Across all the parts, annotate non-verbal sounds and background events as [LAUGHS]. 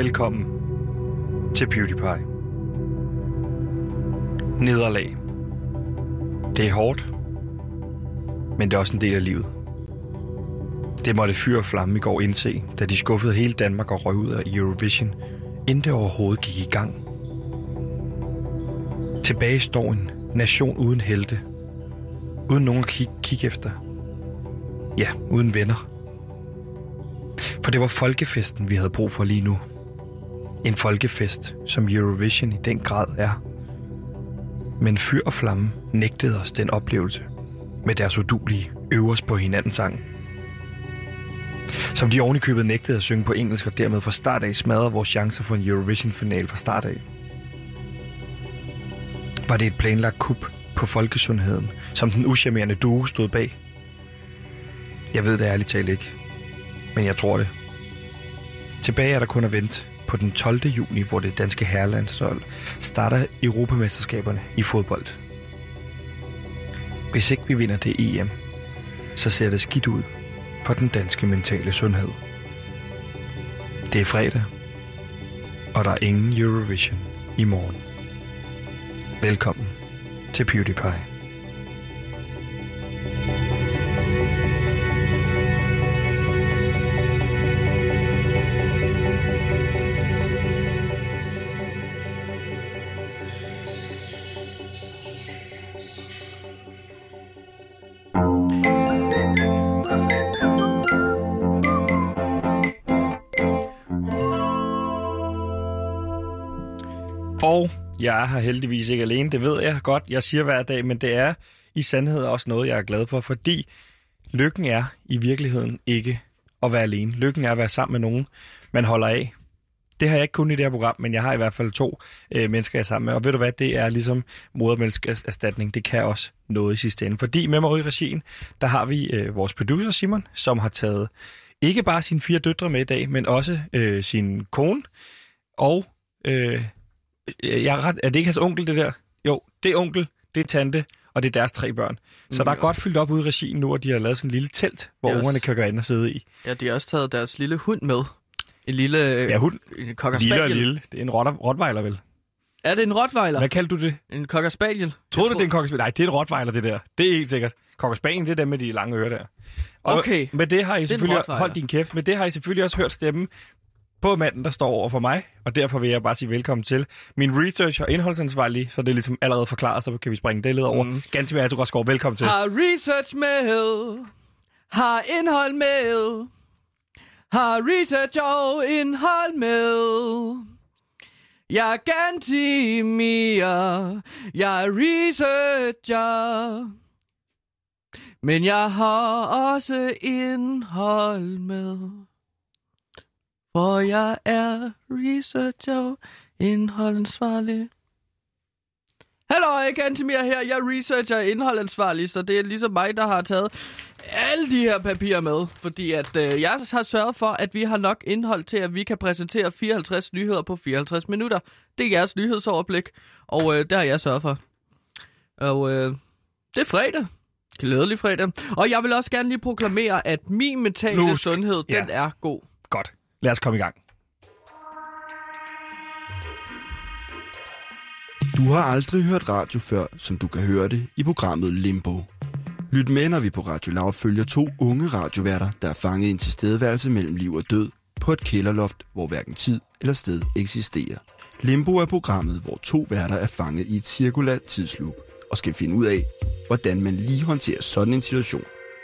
Velkommen til PewDiePie. Nederlag. Det er hårdt, men det er også en del af livet. Det måtte Fyr og flamme i går indse, da de skuffede hele Danmark og røg ud af Eurovision, inden det overhovedet gik i gang. Tilbage står en nation uden helte. Uden nogen at kigge, kig efter. Ja, uden venner. For det var folkefesten, vi havde brug for lige nu. En folkefest, som Eurovision i den grad er. Men fyr og flamme nægtede os den oplevelse med deres udulige øvers på hinandens sang. Som de ovenikøbet nægtede at synge på engelsk og dermed fra start af smadrede vores chancer for en Eurovision-final fra start af. Var det et planlagt kup på folkesundheden, som den uschammerende duo stod bag? Jeg ved det ærligt talt ikke, men jeg tror det. Tilbage er der kun at vente på den 12. juni, hvor det danske herrelandshold starter Europamesterskaberne i fodbold. Hvis ikke vi vinder det EM, så ser det skidt ud for den danske mentale sundhed. Det er fredag, og der er ingen Eurovision i morgen. Velkommen til PewDiePie. Jeg er her heldigvis ikke alene, det ved jeg godt, jeg siger hver dag, men det er i sandhed også noget, jeg er glad for, fordi lykken er i virkeligheden ikke at være alene. Lykken er at være sammen med nogen, man holder af. Det har jeg ikke kun i det her program, men jeg har i hvert fald to øh, mennesker, jeg er sammen med. Og ved du hvad, det er ligesom modermælkserstatning. Det kan også noget i sidste ende. Fordi med mig ude i regien, der har vi øh, vores producer Simon, som har taget ikke bare sine fire døtre med i dag, men også øh, sin kone og øh, jeg er, ret, er det ikke hans onkel, det der? Jo, det er onkel, det er tante, og det er deres tre børn. Så der er godt fyldt op ude i regien nu, og de har lavet sådan en lille telt, hvor Yes. ungerne kan gå ind og sidde i. Ja, de har også taget deres lille hund med. En lille... Ja, hund. En Lille og spaniel. lille. Det er en rotter, rottweiler, vel? Er det en rottweiler? Hvad kaldte du det? En cocker spaniel? Jeg du, det er en cocker Nej, det er en rottweiler, det der. Det er helt sikkert. Cocker Spaniel, det er dem med de lange ører der. Og Okay. Med det har I en selvfølgelig... Hold din kæft. Med det har I selvfølgelig også hørt stemmen på manden, der står over for mig. Og derfor vil jeg bare sige velkommen til min research og indholdsansvarlig, så det er ligesom allerede forklaret, så kan vi springe det led over. Mm. Ganske mere Atogårdsgaard, velkommen til. Har research med. Har indhold med. Har research og indhold med. Jeg er mere. Jeg er researcher. Men jeg har også indhold med. For jeg er researcher og indholdansvarlig. Hallo, kan Antimir her. Jeg er researcher og indholdansvarlig, så det er ligesom mig, der har taget alle de her papirer med. Fordi at øh, jeg har sørget for, at vi har nok indhold til, at vi kan præsentere 54 nyheder på 54 minutter. Det er jeres nyhedsoverblik, og øh, der har jeg sørget for. Og øh, det er fredag. Glædelig fredag. Og jeg vil også gerne lige proklamere, at min mentale Nu skal- sundhed, ja. den er god. Godt. Lad os komme i gang. Du har aldrig hørt radio før, som du kan høre det i programmet Limbo. Lyt med, når vi på Radio Loud følger to unge radioværter, der er fanget i en tilstedeværelse mellem liv og død på et kælderloft, hvor hverken tid eller sted eksisterer. Limbo er programmet, hvor to værter er fanget i et cirkulært tidsloop og skal finde ud af, hvordan man lige håndterer sådan en situation.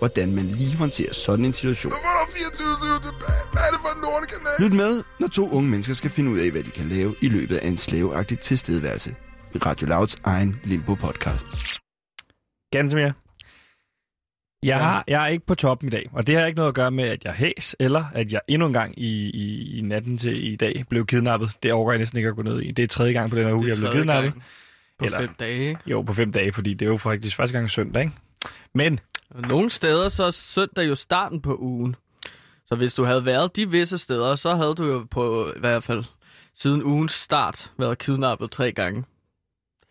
hvordan man lige håndterer sådan en situation. Nu var der 24 tilbage. Hvad det for en lortekanal? Lyt med, når to unge mennesker skal finde ud af, hvad de kan lave i løbet af en slaveagtig tilstedeværelse. Radio Louds egen Limbo-podcast. Ganske mere. Jeg, har, jeg er ikke på toppen i dag, og det har ikke noget at gøre med, at jeg hæs, eller at jeg endnu en gang i, i, i natten til i dag blev kidnappet. Det overgår jeg næsten ikke at gå ned i. Det er tredje gang på den her uge, jeg blev kidnappet. gang På Eller- fem dage, ikke? Jo, på fem dage, fordi det er jo faktisk første gang søndag, ikke? Men Og Nogle steder så er søndag jo starten på ugen. Så hvis du havde været de visse steder, så havde du jo på i hvert fald siden ugens start været kidnappet tre gange.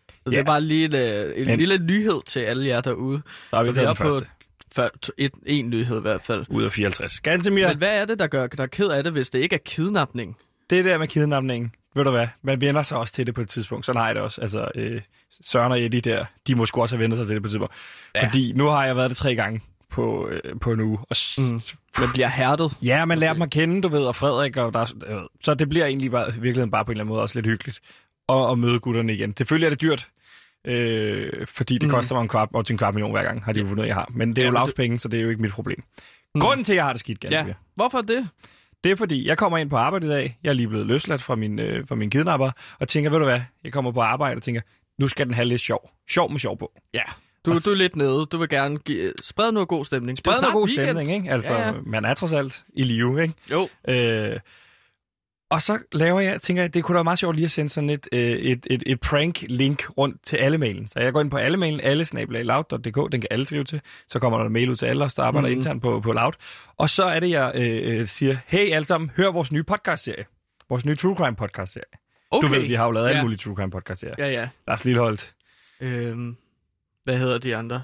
Så det Ja. er bare lige en, øh, en Men- lille nyhed til alle jer derude. så har vi taget den på første før, t- et, en nyhed i hvert fald. ud af 54. Gantemir, Men hvad er det, der gør der er ked af det, hvis det ikke er kidnapning? det der med kidnapningen, ved du hvad, man vender sig også til det på et tidspunkt. Sådan har jeg det også. Altså, øh, Søren og Eddie der, de må sgu også have vendt sig til det på tidspunkt. Ja. Fordi nu har jeg været det tre gange på, øh, på en uge. Og Mm. Man bliver hærdet. Ja, man lærer dem at kende, du ved, og Frederik, og der, er- øh, så det bliver egentlig bare, i virkeligheden bare på en eller anden måde også lidt hyggeligt at, at møde gutterne igen. Selvfølgelig er det dyrt, øh, fordi det mm. koster mig en kvart, op til en kvart million hver gang, har de jo fundet, jeg har. Men det er jo Ja, lavs penge, så det er jo ikke mit problem. Mm. Grunden til, at jeg har det skidt, ganske Ja, hvorfor det? det er fordi, jeg kommer ind på arbejde i dag, jeg er lige blevet løsladt fra min, øh, fra min kidnapper, og tænker, ved du hvad, jeg kommer på arbejde og tænker, nu skal den have lidt sjov. Sjov med sjov på. Ja. Du, du er lidt nede. Du vil gerne give, sprede noget god stemning. Det er Spred noget god weekend. stemning, ikke? Altså, Ja, ja. man er trods alt i live, ikke? Jo. Øh, og så laver jeg, tænker jeg, det kunne da være meget sjovt lige at sende sådan et, øh, et, et, et prank-link rundt til alle mailen. Så jeg går ind på alle mailen, alle snabelagloud.dk, den kan alle skrive til. Så kommer der en mail ud til alle os, der arbejder mm. internt på, på Loud. Og så er det, jeg øh, øh, siger, hey alle sammen, hør vores nye podcast-serie. Vores nye True Crime podcast-serie. Okay. Du ved, vi har jo lavet alle Ja. mulige True Crime podcast-serier. Ja. Ja, ja. Lars Lilleholdt, Øhm, hvad hedder de andre?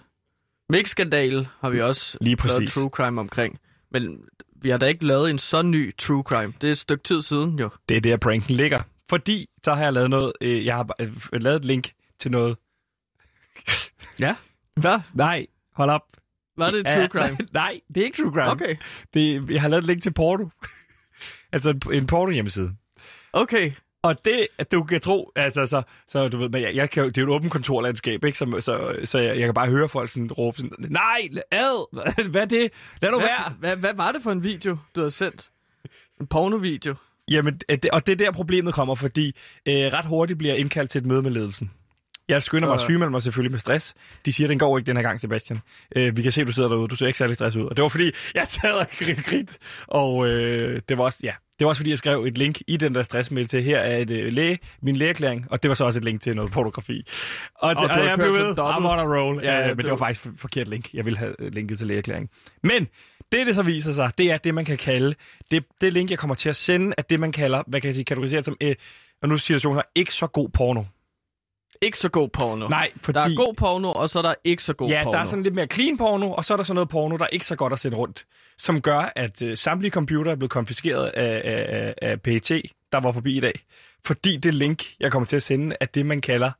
Mix-skandal har vi også lige lavet præcis. true crime omkring. Men vi har da ikke lavet en så ny true crime. Det er et stykke tid siden, jo. Det er der, pranken ligger. Fordi, så har jeg lavet noget, øh, jeg har øh, lavet et link til noget. [LAUGHS] Ja. Hvad? Nej, hold op. Var det true crime? [LAUGHS] Nej, det er ikke true crime. Okay. Det, jeg har lavet et link til Porto. [LAUGHS] altså en, en Porto hjemmeside. Okay. Og det, at du kan tro, altså så, så du ved, men jeg, jeg kan, det er jo et åbent kontorlandskab, ikke? Så, så, så jeg, jeg kan bare høre folk sådan råbe sådan, nej, ad, [LAUGHS] hvad er det? Lad nu være. Hvad, hvad, hvad var det for en video, du havde sendt? En pornovideo? Jamen, det, og det er der problemet kommer, fordi øh, ret hurtigt bliver jeg indkaldt til et møde med ledelsen. Jeg skynder mig at sygemelde mig selvfølgelig med stress. De siger, den går ikke den her gang, Sebastian. Øh, vi kan se, du sidder derude. Du ser ikke særlig stress ud. Og det var fordi, jeg sad og grit. Og øh, det var også, ja, det var også fordi, jeg skrev et link i den der stressmail til, her er et øh, læge, min lægeerklæring, og det var så også et link til noget pornografi. Og, og, du og jeg blev ved, I'm on a roll. Ja, Ja, ja, men det du- var faktisk forkert link. Jeg ville have øh, linket til lægeerklæring. Men det, det så viser sig, det er det, man kan kalde, det, det link, jeg kommer til at sende, er det, man kalder, hvad kan jeg sige, kategoriseret som, øh, og nu er situationen her, ikke så god porno. Ikke så god porno. Nej, fordi... Der er god porno, og så er der ikke så god ja, porno. der er sådan lidt mere clean porno, og så er der sådan noget porno, der er ikke så godt at sende rundt, som gør, at øh, samtlige computer er blevet konfiskeret af, af, af, PET, der var forbi i dag. Fordi det link, jeg kommer til at sende, er det, man kalder...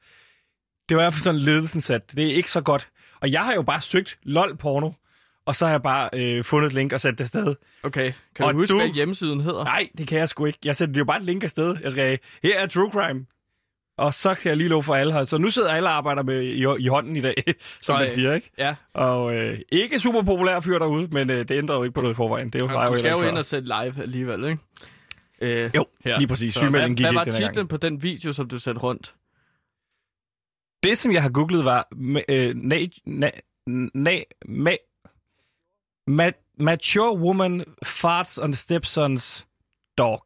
Det var i hvert fald sådan ledelsen sat. Det er ikke så godt. Og jeg har jo bare søgt LOL-porno, og så har jeg bare øh, fundet et link og sat det afsted. Okay, kan Og du huske, du- hvad hjemmesiden hedder? Nej, det kan jeg sgu ikke. Jeg sætter jo bare et link afsted. Jeg skal, her er True Crime. Og så kan jeg lige love for alle her. Så nu sidder alle og arbejder med i, i hånden i dag, [LAUGHS] som Ej. man siger, ikke? Ja, Og øh, ikke super populær fyr derude, men øh, det ændrer jo ikke på noget i forvejen. Det er jo, var du skal jo ind og sætte live alligevel, ikke? Øh, Jo, her. lige præcis. Så hvad, gik hvad var her gang. titlen på den video, som du sendte rundt? Det, som jeg har googlet, var øh, na, na, na, ma, ma, mature woman farts on stepson's dog.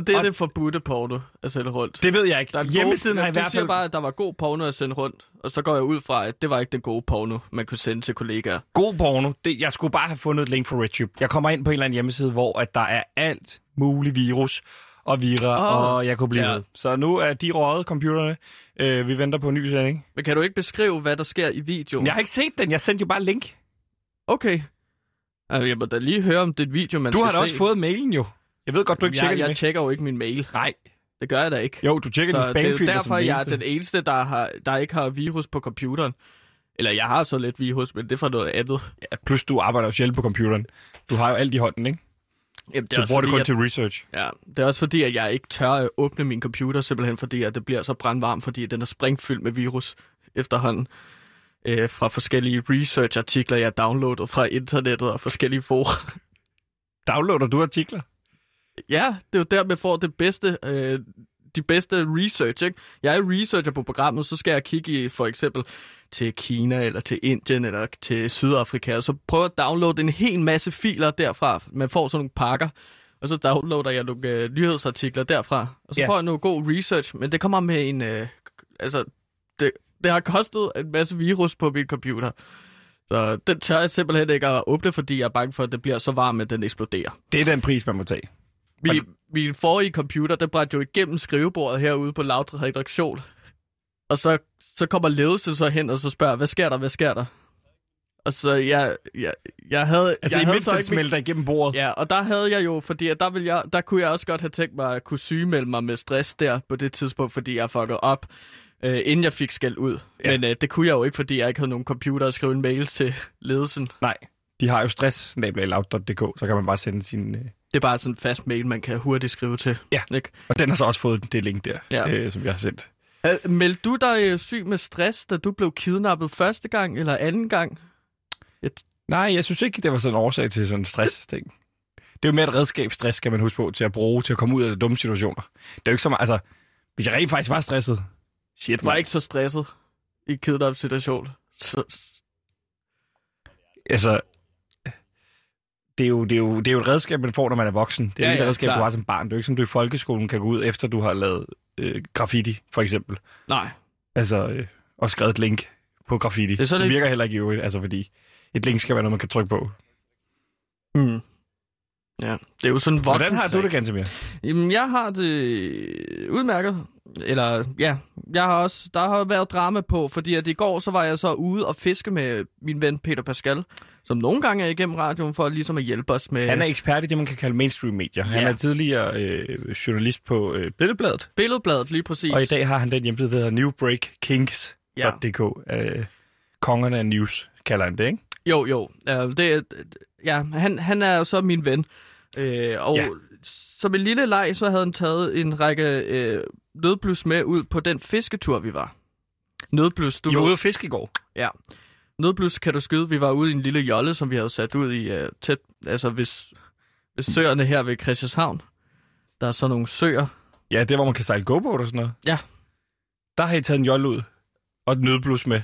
Og det er Og- det forbudte porno at sende rundt. Det ved jeg ikke. Der er en Hjemmesiden god, har i du hvert siger fald bare, at der var god porno at sende rundt, og så går jeg ud fra, at det var ikke den gode porno, man kunne sende til kollegaer. god porno. Det, jeg skulle bare have fundet et link fra RedTube. Jeg kommer ind på en eller anden hjemmeside, hvor at der er alt muligt virus og Åh, oh, og jeg kunne blive ja. ved. Så nu er de røget, computerne. Øh, vi venter på en ny sending. Men kan du ikke beskrive, hvad der sker i videoen? Jeg har ikke set den. Jeg sendte jo bare link. Okay. Altså, jeg må da lige høre om det video, man Du skal har da se. også fået mailen jo. Jeg ved godt, du ikke tjekker jeg, det jeg med. tjekker jo ikke min mail. Nej. Det gør jeg da ikke. Jo, du tjekker Så din det er spamfilter derfor, jeg er den eneste, der, har, der ikke har virus på computeren. Eller jeg har så lidt virus, men det er for noget andet. Ja, plus du arbejder jo sjældent på computeren. Du har jo alt i hånden, ikke? Jamen, det Du bruger det kun til research. Ja, det er også fordi, at jeg ikke tør at åbne min computer, simpelthen fordi, at det bliver så brandvarm, fordi den er springfyldt med virus efterhånden. Øh, fra forskellige research-artikler, jeg har downloadet fra internettet og forskellige fora. Downloader du artikler? Ja, det er jo der, man får det bedste, øh, de bedste research, ikke? Jeg er researcher på programmet, så skal jeg kigge i for eksempel til Kina, eller til Indien, eller til Sydafrika, og så prøve at downloade en hel masse filer derfra. Man får sådan nogle pakker, og så downloader jeg nogle øh, nyhedsartikler derfra, og så Ja. får jeg noget god research, men det kommer med en... Øh, altså, det, det har kostet en masse virus på min computer. Så den tør jeg simpelthen ikke at åbne, fordi jeg er bange for, at det bliver så varmt, at den eksploderer. Det er den pris, man må tage. Min, min forrige computer, den brændte jo igennem skrivebordet herude på Laudrup redaktion. Og så, så kommer ledelsen så hen og så spørger, hvad sker der, hvad sker der? Og så jeg, jeg, jeg havde... Altså, jeg havde imens så den ikke smelter igennem bordet. Ja, og der havde jeg jo, fordi der, ville jeg, der kunne jeg også godt have tænkt mig at kunne sygemelde mig med stress der på det tidspunkt, fordi jeg fuckede op, øh, inden jeg fik skæld ud. Ja. Men øh, det kunne jeg jo ikke, fordi jeg ikke havde nogen computer at skrive en mail til ledelsen. Nej, de har jo stress så kan man bare sende sin... Øh... Det er bare sådan en fast mail, man kan hurtigt skrive til. Ja. Ikke? Og den har så også fået det link der, Ja. øh, som jeg har sendt. Øh, Meldte du dig øh, syg med stress, da du blev kidnappet første gang eller anden gang? Nej, jeg synes ikke, det var sådan en årsag til sådan en stress-ting. Det er jo mere et redskab, stress skal man huske på, til at bruge til at komme ud af de dumme situationer. Det er jo ikke så meget, altså, hvis jeg rent faktisk var stresset, shit, var man. ikke så stresset i kidnap-situation. Så, Altså, det er, jo, det, er jo, det er jo et redskab, man får, når man er voksen. Det er Ja, ikke et ja, redskab, klart. du har som barn. Det er jo ikke som, du i folkeskolen kan gå ud, efter du har lavet øh, graffiti, for eksempel. nej, Altså, øh, og skrevet et link på graffiti. Det er sådan det virker heller ikke i øvrigt, altså fordi et link skal være noget, man kan trykke på. mm. Ja, det er jo sådan en voksen Hvordan har du det, Gantemir? Jamen, jeg har det udmærket. Eller, ja, jeg har også, der har været drama på, fordi at i går, så var jeg så ude og fiske med min ven Peter Pascal, som nogle gange er igennem radioen for ligesom at hjælpe os med Han er ekspert i det, man kan kalde mainstream medier. Han Ja. er tidligere øh, journalist på øh, Billedbladet, billedbladet lige præcis. og i dag har han den hjemmeside, der hedder newbreakkings.dk. Øh, kongerne af news, kalder han det, ikke? Jo, jo. Uh, det, ja, han, han er så min ven. Uh, og Ja. ja. som en lille leg, så havde han taget en række uh, nødblus med ud på den fisketur, vi var. Nødblus, du Du var ude at fiske i går. Ja. Nødblus kan du skyde. Vi var ude i en lille jolle, som vi havde sat ud i uh, tæt... Altså, hvis, hvis søerne her ved Christianshavn, der er så nogle søer. Ja, det er, hvor man kan sejle go og sådan noget. Ja. Der har I taget en jolle ud, og et nødblus med.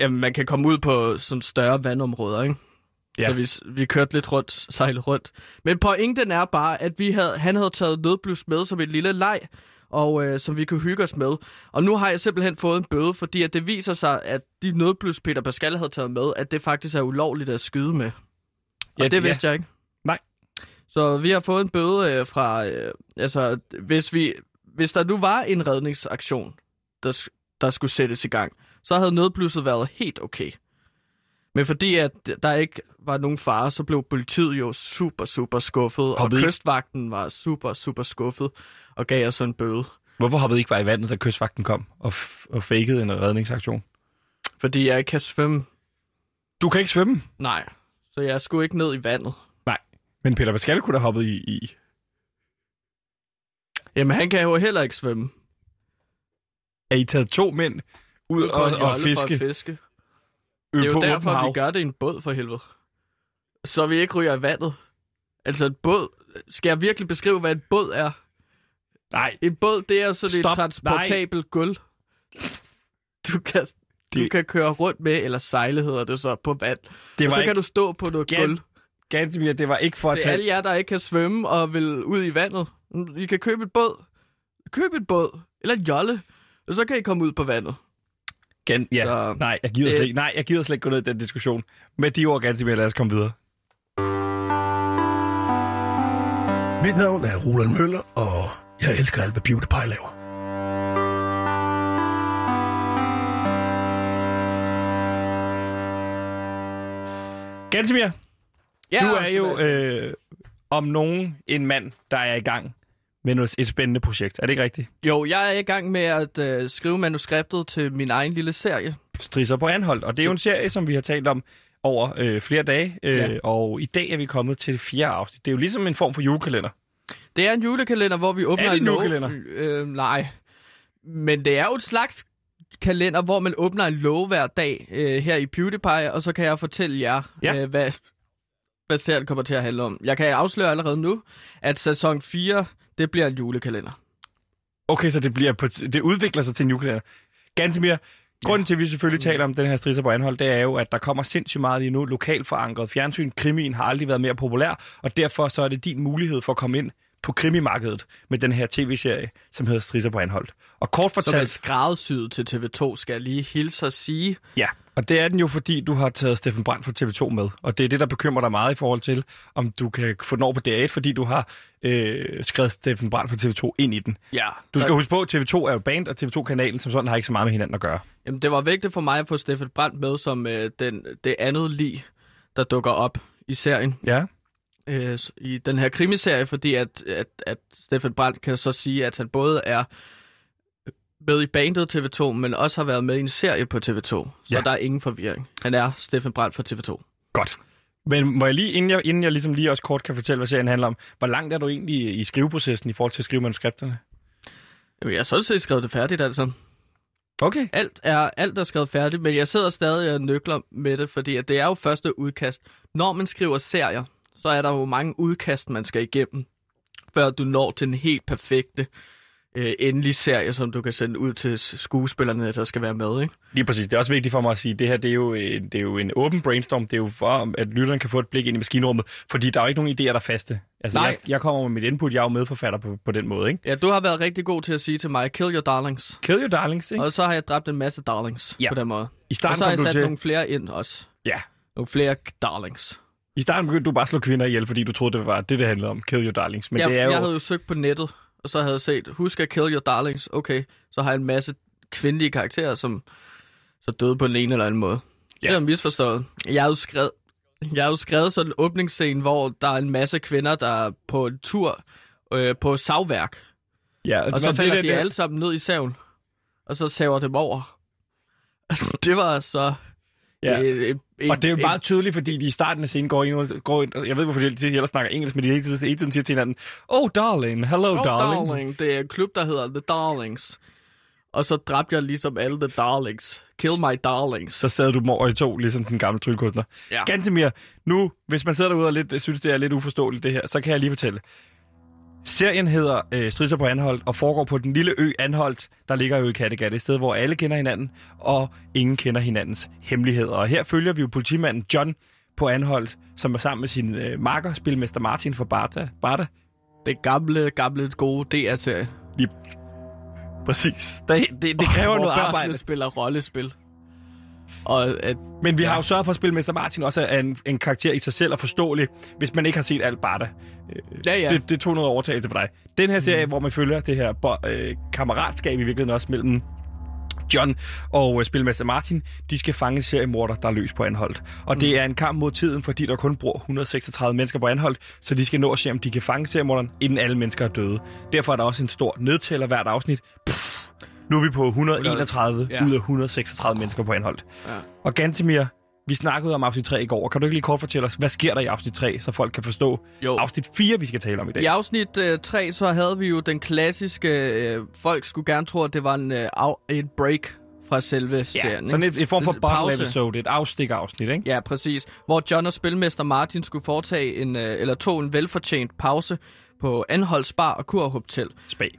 Jamen, man kan komme ud på sådan større vandområder, ikke? Ja. Så vi, vi kørte lidt rundt, sejlede rundt. Men pointen er bare, at vi havde, han havde taget nødblus med som et lille leg, og øh, som vi kunne hygge os med. Og nu har jeg simpelthen fået en bøde, fordi at det viser sig, at de nødblus, Peter Pascal havde taget med, at det faktisk er ulovligt at skyde med. Og Ja, ja, det ja. vidste jeg ikke. Nej. Så vi har fået en bøde øh, fra, øh, altså, hvis, vi, hvis der nu var en redningsaktion, der, der skulle sættes i gang, så havde nødblusset været helt okay. Men fordi at der ikke var nogen fare, så blev politiet jo super, super skuffet, og Hoppede I- kystvagten var super, super skuffet og gav os en bøde. Hvorfor hoppede I ikke bare i vandet, da kystvagten kom og, og fakede en redningsaktion? Fordi jeg ikke kan svømme. Du kan ikke svømme. Nej, så jeg skulle ikke ned i vandet. Nej, men Peter Pascal kunne da hoppet i, i... Jamen, han kan jo heller ikke svømme. Er I taget to mænd ud Ud og, og fiske, fiske. Det er jo derfor, hav? vi gør det i en båd for helvede. Så vi ikke ryger i vandet. Altså en båd... Skal jeg virkelig beskrive, hvad en båd er? Nej, En båd, det er jo sådan Stop. et transportabelt gulv. Du kan, du Det- kan køre rundt med, eller sejle hedder det så, på vand. det og var så ikke... kan du stå på noget Gan- gulv. Gantemir, det var ikke for at Det er tage... alle jer, der ikke kan svømme og vil ud i vandet. I kan købe et båd. Køb et båd. Eller en jolle. Og så kan I komme ud på vandet. Gan... Ja, Så- nej, jeg gider slet ikke, nej, jeg gider slet ikke gå ned i den diskussion. Med de ord, Gantemir, lad os komme videre. Mit navn er Roland Møller, og jeg elsker alt, hvad PewDiePie laver. Gantemir, Ja, du er jo øh, om nogen en mand, der er i gang med noget, et spændende projekt. Er det ikke rigtigt? Jo, jeg er i gang med at øh, skrive manuskriptet til min egen lille serie. Strisser på anhold. Og det er jo en serie, som vi har talt om over øh, flere dage. Øh, Ja. Og i dag er vi kommet til det fjerde afsnit. Det er jo ligesom en form for julekalender. Det er en julekalender, hvor vi åbner Er det en julekalender? Øh, nej. Men det er jo et slags kalender, hvor man åbner en låge hver dag øh, her i PewDiePie, og så kan jeg fortælle jer, Ja. øh, hvad, hvad serien kommer til at handle om. Jeg kan afsløre allerede nu, at sæson 4, det bliver en julekalender. Okay, så det, bliver på, det udvikler sig til en julekalender. Gantemir, grunden til, at vi selvfølgelig taler om den her strisser på anhold, det er jo, at der kommer sindssygt meget lige nu lokalt forankret. Fjernsyn, krimien har aldrig været mere populær, og derfor så er det din mulighed for at komme ind på krimimarkedet med den her tv-serie, som hedder Strisser på anholdt. Og kort Som er fortalt, skræddersyet til TV2, skal jeg lige hilse at sige. ja, og det er den jo, fordi du har taget Steffen Brandt fra TV2 med. Og det er det, der bekymrer dig meget i forhold til, om du kan få den over på DR1, fordi du har øh, skrevet Steffen Brandt fra TV2 ind i den. Ja. Du skal huske på, at TV2 er jo band, og TV2-kanalen som sådan har ikke så meget med hinanden at gøre. Jamen, det var vigtigt for mig at få Steffen Brandt med som øh, den, det andet lig, der dukker op i serien. Ja. øh, i den her krimiserie, fordi at, at, at Steffen Brandt kan så sige, at han både er med i bandet TV2, men også har været med i en serie på TV2. Så Ja. der er ingen forvirring. Han er Steffen Brandt fra TV2. Godt. Men må jeg lige, inden jeg, inden jeg ligesom lige også kort kan fortælle, hvad serien handler om, hvor langt er du egentlig i skriveprocessen i forhold til at skrive manuskripterne? Jamen, jeg har sådan set skrevet det færdigt, altså. Okay. Alt er, alt er skrevet færdigt, men jeg sidder stadig og nøgler med det, fordi at det er jo første udkast. Når man skriver serier, så er der jo mange udkast, man skal igennem, før du når til den helt perfekte øh, endelige serie, som du kan sende ud til skuespillerne, der skal være med, ikke? Lige præcis. Det er også vigtigt for mig at sige, at det her det er, jo, øh, det er jo en åben brainstorm. Det er jo for, at lytteren kan få et blik ind i maskinrummet, fordi der er jo ikke nogen idéer, der er faste. Altså, Nej. jeg, jeg kommer med mit input. Jeg er jo medforfatter på, på den måde, ikke? Ja, du har været rigtig god til at sige til mig, kill your darlings. Kill your darlings, ikke? Og så har jeg dræbt en masse darlings Ja. på den måde. I Og starten så har jeg du sat til... nogle flere ind også. Ja. Nogle flere darlings. I starten begyndte du bare at slå kvinder ihjel, fordi du troede, det var det, det handlede om. Kill your darlings. Men jeg, det er jo... jeg havde jo søgt på nettet, og så havde jeg set, husk at kill your darlings. Okay, så har jeg en masse kvindelige karakterer, som så døde på den ene eller anden måde. Ja. Det er misforstået. Jeg har jo skrevet, jeg har jo skrevet sådan en åbningsscene, hvor der er en masse kvinder, der er på en tur øh, på savværk. Ja, Og det så falder det, de der- alle sammen ned i saven, og så saver dem over. [LAUGHS] det var så... Ja. øh, en- Og det er jo en- meget tydeligt, fordi de i starten af scenen går ind, går ind jeg ved, hvorfor de ellers snakker engelsk, men de hele tiden, hele tiden siger til hinanden, oh darling, hello Oh, darling. darling. Det er en klub, der hedder The Darlings. Og så dræbte jeg ligesom alle The Darlings. Kill my darlings. Så sad du over i to, ligesom den gamle tryllekunstner. Ja. Gantemir, nu, hvis man sidder derude og lidt, synes, det er lidt uforståeligt det her, så kan jeg lige fortælle. Serien hedder øh, Stridser på Anholdt og foregår på den lille ø Anholdt, der ligger jo i Kattegat, et sted, hvor alle kender hinanden, og ingen kender hinandens hemmeligheder. Og her følger vi jo politimanden John på Anholdt, som er sammen med sin øh, makker, spilmester Martin fra Barta. Barta? Det gamle, gamle, gode DR-serie. Lige præcis. Det, det, det kræver hvor noget arbejde. spiller rollespil. Og at, Men vi har jo sørget for, at spilmester Martin også er en, en karakter i sig selv og forståelig, hvis man ikke har set alt Barta. ja, ja. Det, det tog noget overtagelse for dig. Den her serie, mm. hvor man følger det her bo- øh, kammeratskab i virkeligheden også mellem John og øh, spilmester Martin, de skal fange en seriemorder, der er løs på anholdt. Og mm. det er en kamp mod tiden, fordi der kun bor 136 mennesker på anholdt, så de skal nå at se, om de kan fange seriemorderen, inden alle mennesker er døde. Derfor er der også en stor nedtæller hvert afsnit. Pff, nu er vi på 131 Ja. ja. ud af 136 mennesker på anholdt. Ja. Og Gantemir, vi snakkede om afsnit 3 i går, og kan du ikke lige kort fortælle os, hvad sker der i afsnit 3, så folk kan forstå Jo. afsnit 4, vi skal tale om i dag? I afsnit øh, 3, så havde vi jo den klassiske... Øh, folk skulle gerne tro, at det var en, øh, en break fra selve serien. sådan et, et form for bottle episode, et afstik-afsnit, ikke? Ja, præcis. Hvor John og spilmester Martin skulle foretage en, øh, eller tog en velfortjent pause på Anholds Bar og Kur Hotel Spag.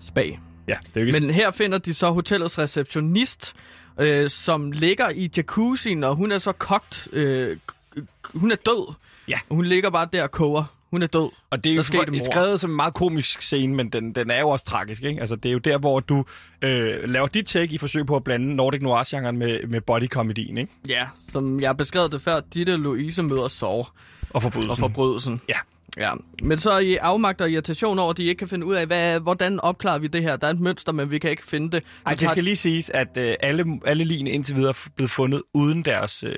Spag. Ja, det er jo ikke... Men her finder de så hotellets receptionist, øh, som ligger i jacuzzien, og hun er så kogt. Øh, hun er død. Ja. Og hun ligger bare der og koger. Hun er død. og det er jo for, mord. skrevet som en meget komisk scene, men den, den er jo også tragisk, ikke? Altså, det er jo der, hvor du øh, laver dit take i forsøg på at blande Nordic Noir-genren med, med body-komedien, ikke? Ja, som jeg beskrev det før, Ditte Louise møder Sår Og forbrydelsen. og forbrydelsen. Ja. Ja, men så i afmagt og irritation over, at de ikke kan finde ud af, hvad, hvordan opklarer vi det her. Der er et mønster, men vi kan ikke finde det. Ej, Nu det skal lige siges, at øh, alle, alle linje indtil videre er blevet fundet uden deres, øh,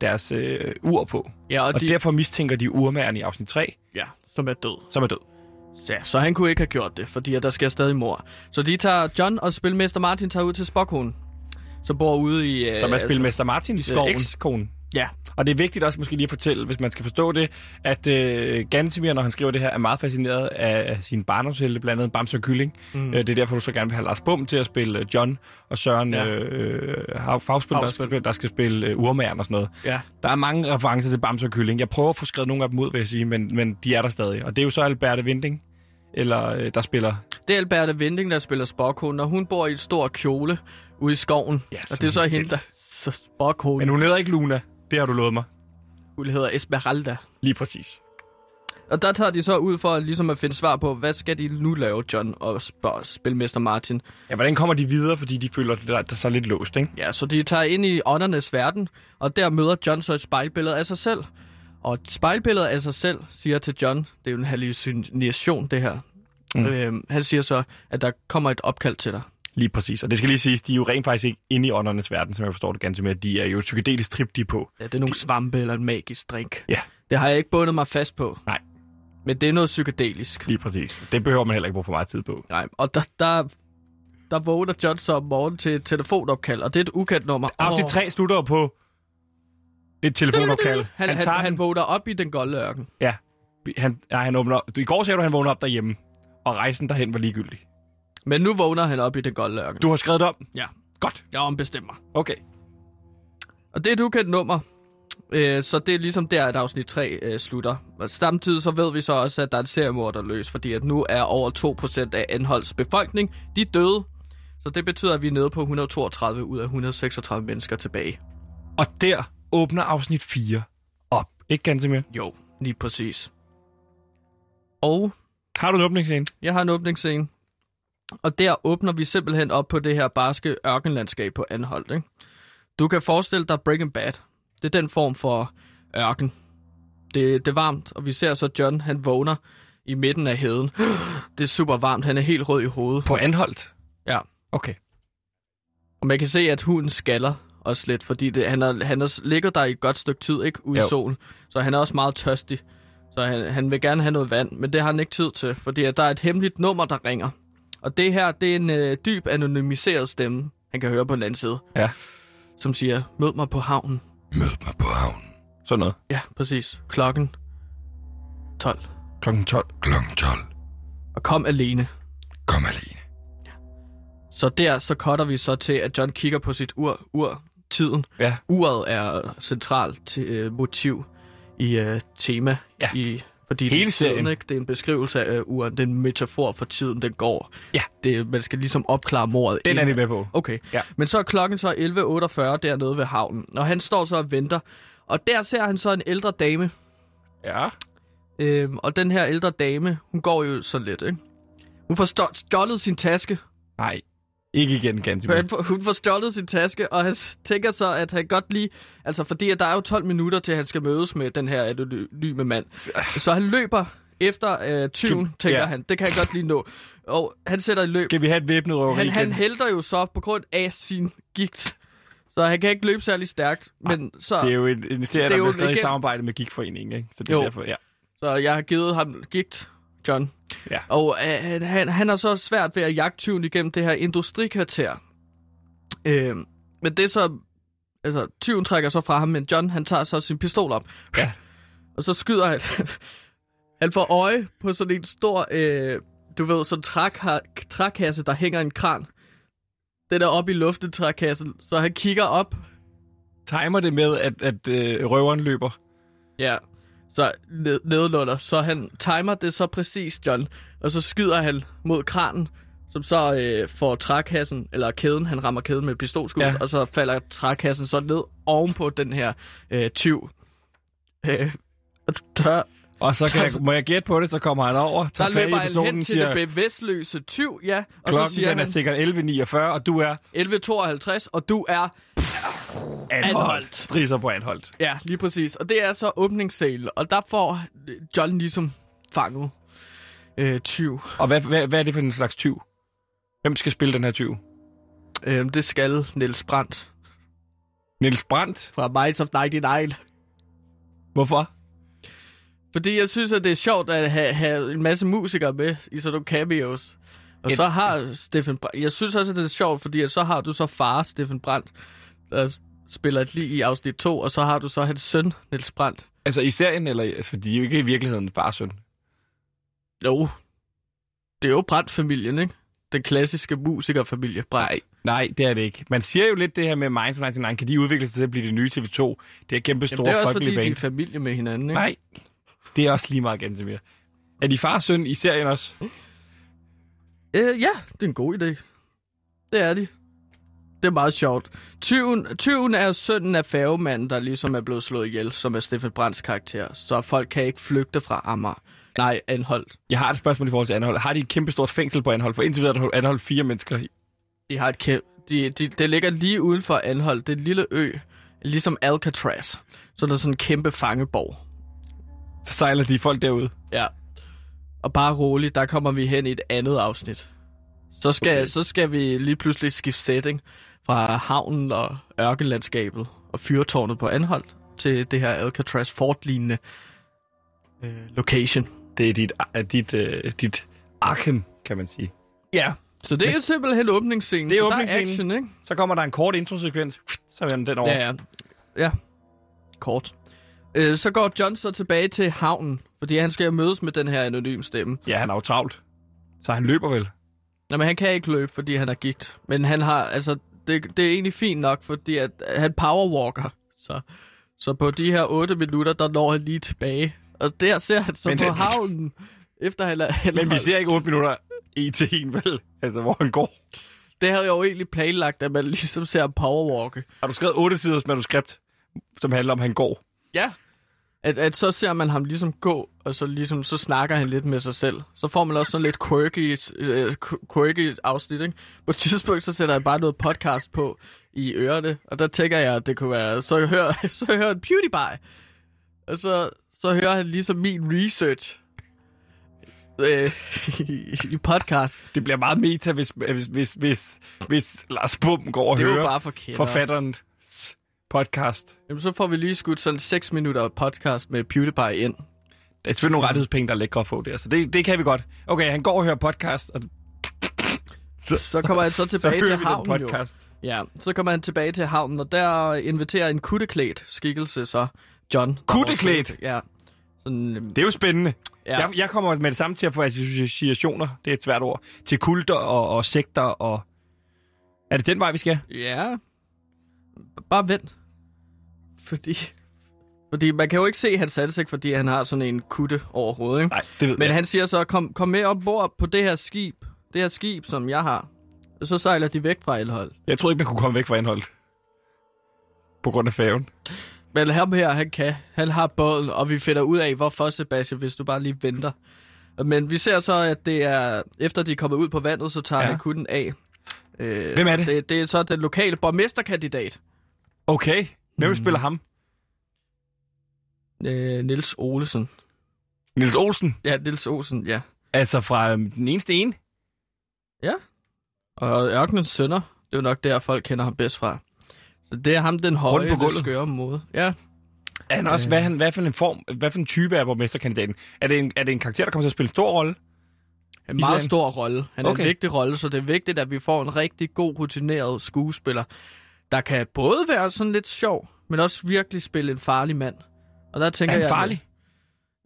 deres øh, ur på. Ja, og, Og de, derfor mistænker de urmageren i afsnit 3, ja, som er død. som er død. Ja, så han kunne ikke have gjort det, fordi der sker stadig mor. Så de tager, John og spilmester Martin tager ud til Spockholm, som bor ude i... Øh, Som er spilmester Martins i øh, skoven. ekskone. Ja, Og det er vigtigt også måske lige at fortælle, hvis man skal forstå det, at øh, Gantemir, når han skriver det her, er meget fascineret af, af sine barndomshelte, blandt andet Bamse og Kylling. Mm. Øh, det er derfor, du så gerne vil have Lars Bum til at spille øh, John, og Søren Ja. øh, Hav- Fagspil, der, skal, der skal spille øh, Urmageren og sådan noget. ja. Der er mange referencer til Bamse og Kylling. Jeg prøver at få skrevet nogle af dem ud, vil jeg sige, men, men de er der stadig. Og det er jo så Alberte Vinding, eller, øh, der spiller... Det er Alberte Vinding, der spiller Spockholm, og hun bor i et stort kjole ude i skoven. Ja, og det er så hende, der... Så Spockholm. Men hun hedder ikke Luna. Det har du lovet mig. Hun hedder Esmeralda. Lige præcis. Og der tager de så ud for ligesom at finde svar på, hvad skal de nu lave, John og Sp- Spilmester Martin. Ja, hvordan kommer de videre, fordi de føler, der der er så lidt låst, ikke? Ja, så de tager ind i åndernes verden, og der møder John så et spejlbillede af sig selv. Og et spejlbillede af sig selv siger til John, det er jo en hallucination det her. Mm. Øhm, han siger så, at der kommer et opkald til dig. Lige præcis. Og det skal lige siges, de er jo rent faktisk ikke inde i åndernes verden, som jeg forstår det ganske med. De er jo psykedelisk trip, de er på. Ja, det er nogle svampe eller en magisk drink. Ja. Det har jeg ikke bundet mig fast på. Nej. Men det er noget psykedelisk. Lige præcis. Det behøver man heller ikke bruge for meget tid på. Nej, og der, der, der vågner John så om morgenen til et telefonopkald, og det er et ukendt nummer. Afsnit Åh. 3 slutter på et telefonopkald. Han, han, han, han vågner op i den golde ørken. Ja. Han, nej, han åbner. I går sagde du, at han vågnede op derhjemme. Og rejsen derhen var ligegyldig. Men nu vågner han op i den golde ørken. Du har skrevet det om? Ja, Godt. jeg ombestemmer. Okay. Og det er et ukendt nummer. Øh, så det er ligesom der, at afsnit 3 øh, slutter. Og samtidig så ved vi så også, at der er en seriemorder løs, fordi at nu er over 2% af Anholds befolkning, de er døde. Så det betyder, at vi er nede på 132 ud af 136 mennesker tilbage. Og der åbner afsnit 4 op. Ikke ganske mere. Jo, lige præcis. Og Har du en åbningsscene? jeg har en åbningsscene. Og der åbner vi simpelthen op på det her barske ørkenlandskab på Anholdt. Ikke? Du kan forestille dig Breaking Bad. Det er den form for ørken. Det, det er varmt, og vi ser så John, han vågner i midten af heden. [GASPS] Det er super varmt, han er helt rød i hovedet. På Anholdt? Ja. Okay. Og man kan se, at hunden skaller også lidt, fordi det, han, er, han er, ligger der i et godt stykke tid, ikke? Ude i Jo. solen. Så han er også meget tørstig. Så han, han vil gerne have noget vand, men det har han ikke tid til, fordi at der er et hemmeligt nummer, der ringer. Og det her, det er en øh, dyb anonymiseret stemme, han kan høre på den anden side, Ja. som siger, mød mig på havnen. Mød mig på havnen. Sådan noget. Ja, præcis. Klokken 12. Klokken 12. Klokken 12. Og kom alene. Kom alene. Så der, så cutter vi så til, at John kigger på sit ur, ur tiden. Ja. Uret er centralt øh, motiv i øh, tema. Ja. I, fordi Hele det, er tiden, serien. ikke? det er en beskrivelse af øh, uret. Det er en metafor for tiden, den går. Ja. Det, man skal ligesom opklare mordet. Den er inden- vi med på. Okay. Ja. Men så er klokken så 11.48 dernede ved havnen. Og han står så og venter. Og der ser han så en ældre dame. Ja. Øhm, og den her ældre dame, hun går jo så lidt, ikke? Hun får stjålet sin taske. Nej. Ikke igen, Han får, hun får stjålet sin taske, og han tænker så, at han godt lige... Altså, fordi at der er jo 12 minutter til, han skal mødes med den her anonyme mand. Så han løber efter øh, tyven, tænker ja. han. Det kan han godt lige nå. Og han sætter i løb. Skal vi have et væbnet røveri Han, han igen? helter jo så på grund af sin gigt. Så han kan ikke løbe særlig stærkt. Men så, Det er jo en, en serie, er der bliver skrevet i igen- samarbejde med Gigforeningen, ikke? Så det er Jo. derfor, ja. så jeg har givet ham gigt, John. Ja. Og øh, han- han, har så svært ved at jagte tyven igennem det her industrikvarter. Øh, men det er så... Altså, tyven trækker så fra ham, men John, han tager så sin pistol op. Ja. [LAUGHS] Og så skyder han... [LAUGHS] han får øje på sådan en stor... Øh, du ved, sådan træk- trækasse, der hænger en kran. Den er oppe i luften, trækassen. Så han kigger op. Timer det med, at, at øh, røveren løber. Ja. Så ned, nedenunder. Så han timer det så præcis, John. Og så skyder han mod kranen, som så øh, får trækassen, eller kæden, han rammer kæden med pistolskud, Ja. og så falder trækassen så ned ovenpå den her øh, tyv. Øh, og der, Og så kan jeg, må jeg gætte på det, så kommer han over, der tager fat i personen hen til siger, det bevidstløse tyv, ja. Og så klokken siger den er han sikkert 11.49, og du er 11.52, og du er... anholdt. Anholdt. Striser på anholdt. Ja, lige præcis. Og det er så åbningssalen, og der får John ligesom fanget øh, tyv. Og hvad, hvad, hvad er det for en slags tyv? Hvem skal spille den her tyv? Øhm, det skal Niels Brandt Niels Brandt? fra Minds of 99. Hvorfor? Fordi jeg synes, at det er sjovt at have, have en masse musikere med i sådan nogle cameos. Og Et- så har Steffen Brandt... Jeg synes også, at det er sjovt, fordi at så har du så far, Steffen Brandt, der spiller et lig i afsnit 2, og så har du så hans søn, Niels Brandt. Altså i serien, eller altså, de er jo ikke i virkeligheden far og søn. Jo, det er jo Brandt-familien, ikke? Den klassiske musikerfamilie, Brandt. Nej, nej, det er det ikke. Man siger jo lidt det her med Minds 99, kan de udvikle sig til at blive det nye TV2? Det er kæmpe Jamen, store det er også fordi, de band. er familie med hinanden, ikke? Nej, det er også lige meget Gantemir. Er de far og søn i serien også? Øh, ja, det er en god idé. Det er de. Det er meget sjovt. Tyven, tyven er sønnen af færgemanden, der ligesom er blevet slået ihjel, som er Steffen Brands karakter. Så folk kan ikke flygte fra Amager. Nej, Anholdt. Jeg har et spørgsmål i forhold til Anhold. Har de et kæmpe stort fængsel på Anhold? For indtil videre er der Anhold fire mennesker. De har et kæmpe... De, de, det ligger lige uden for Anholdt. Det er en lille ø, ligesom Alcatraz. Så der er sådan en kæmpe fangeborg. Så sejler de folk derude. Ja. Og bare roligt, der kommer vi hen i et andet afsnit. Så skal, okay. så skal vi lige pludselig skifte setting fra havnen og ørkenlandskabet og fyrtårnet på Anholdt til det her Alcatraz Fort-lignende øh, location. Det er dit, er dit, øh, dit Arkham, kan man sige. Ja. Så det er simpelthen åbningsscenen. Det er åbningsscenen. Der er action, ikke? Så kommer der en kort introsekvens. Så vender den over. Ja, ja. Ja. Kort. Øh, så går John så tilbage til havnen, fordi han skal jo mødes med den her anonym stemme. ja, han er jo travlt. Så han løber vel. Nej, men han kan ikke løbe, fordi han er gigt. Men han har, altså, det, det er egentlig fint nok, fordi at han powerwalker. Så, så på de her 8 minutter, der når han lige tilbage. Og der ser han så Men på havnen, efter han, han Men vi ser ikke 8 minutter i til en, vel? Altså, hvor han går. Det havde jeg jo egentlig planlagt, at man [LAUGHS] ligesom ser ham powerwalke. Har du skrevet 8 siders manuskript, som handler om, at han går? Ja. At, at så ser man ham ligesom gå, og så ligesom så snakker han lidt med sig selv. Så får man også sådan lidt quirky, øh, quirky afsnit, ikke? På et tidspunkt, så sætter han bare noget podcast på i ørerne, og der tænker jeg, at det kunne være, så hører, [LAUGHS] så hører han PewDiePie. Og så, så hører han ligesom min research øh, i, [LAUGHS] i podcast. Det bliver meget meta, hvis, hvis, hvis, hvis, hvis Lars Bum går og Det er hører bare for kender. Podcast. Jamen, så får vi lige skudt sådan 6 minutter podcast med PewDiePie ind. Der er selvfølgelig nogle rettighedspenge, der er lækre at få der, så det, det kan vi godt. Okay, han går og hører podcast, og Så kommer han så [LAUGHS] så tilbage hører til havnen den jo. podcast. Ja, så kommer han tilbage til havnen, og der inviterer en kutteklædt skikkelse så John. Kutteklædt? Ja. Sådan, øhm, Det er jo spændende. ja. Jeg, jeg kommer med det samme til at få associationer, det er et svært ord, til kulter og, og sekter og... Er det den vej, vi skal? ja. Bare vent. Fordi... Fordi man kan jo ikke se hans ansigt, fordi han har sådan en kutte over hovedet, ikke? Nej, det ved Men jeg. han siger så, kom, kom med ombord på det her skib. Det her skib, som jeg har. Og så sejler de væk fra Elhold. Jeg troede ikke, man kunne komme væk fra indholdet. På grund af færgen. Men ham her, han kan. Han har båden, og vi finder ud af, hvorfor, Sebastian, hvis du bare lige venter. Men vi ser så, at det er, efter de er kommet ud på vandet, så tager ja. han kutten af. Øh, Hvem er det? det? Det er så den lokale borgmesterkandidat, Okay, hvem mm. spiller ham? øh, Nils Olesen. Nils Olsen. Ja, Nils Olsen, ja. Altså fra øhm, den eneste ene. Og Ørkenens Sønner, det er jo nok der, folk kender ham bedst fra. Så det er ham, den høje, på lidt skøre måde. Ja, Er han også, Øh. hvad, han, hvad, for en form, hvad for en type er borgmesterkandidaten? Er det, en, er det en karakter, der kommer til at spille en stor rolle? en meget stor rolle. Han er Okay. en vigtig rolle, så det er vigtigt, at vi får en rigtig god, rutineret skuespiller, der kan både være sådan lidt sjov, men også virkelig spille en farlig mand. Og der Er tænker han jeg, farlig?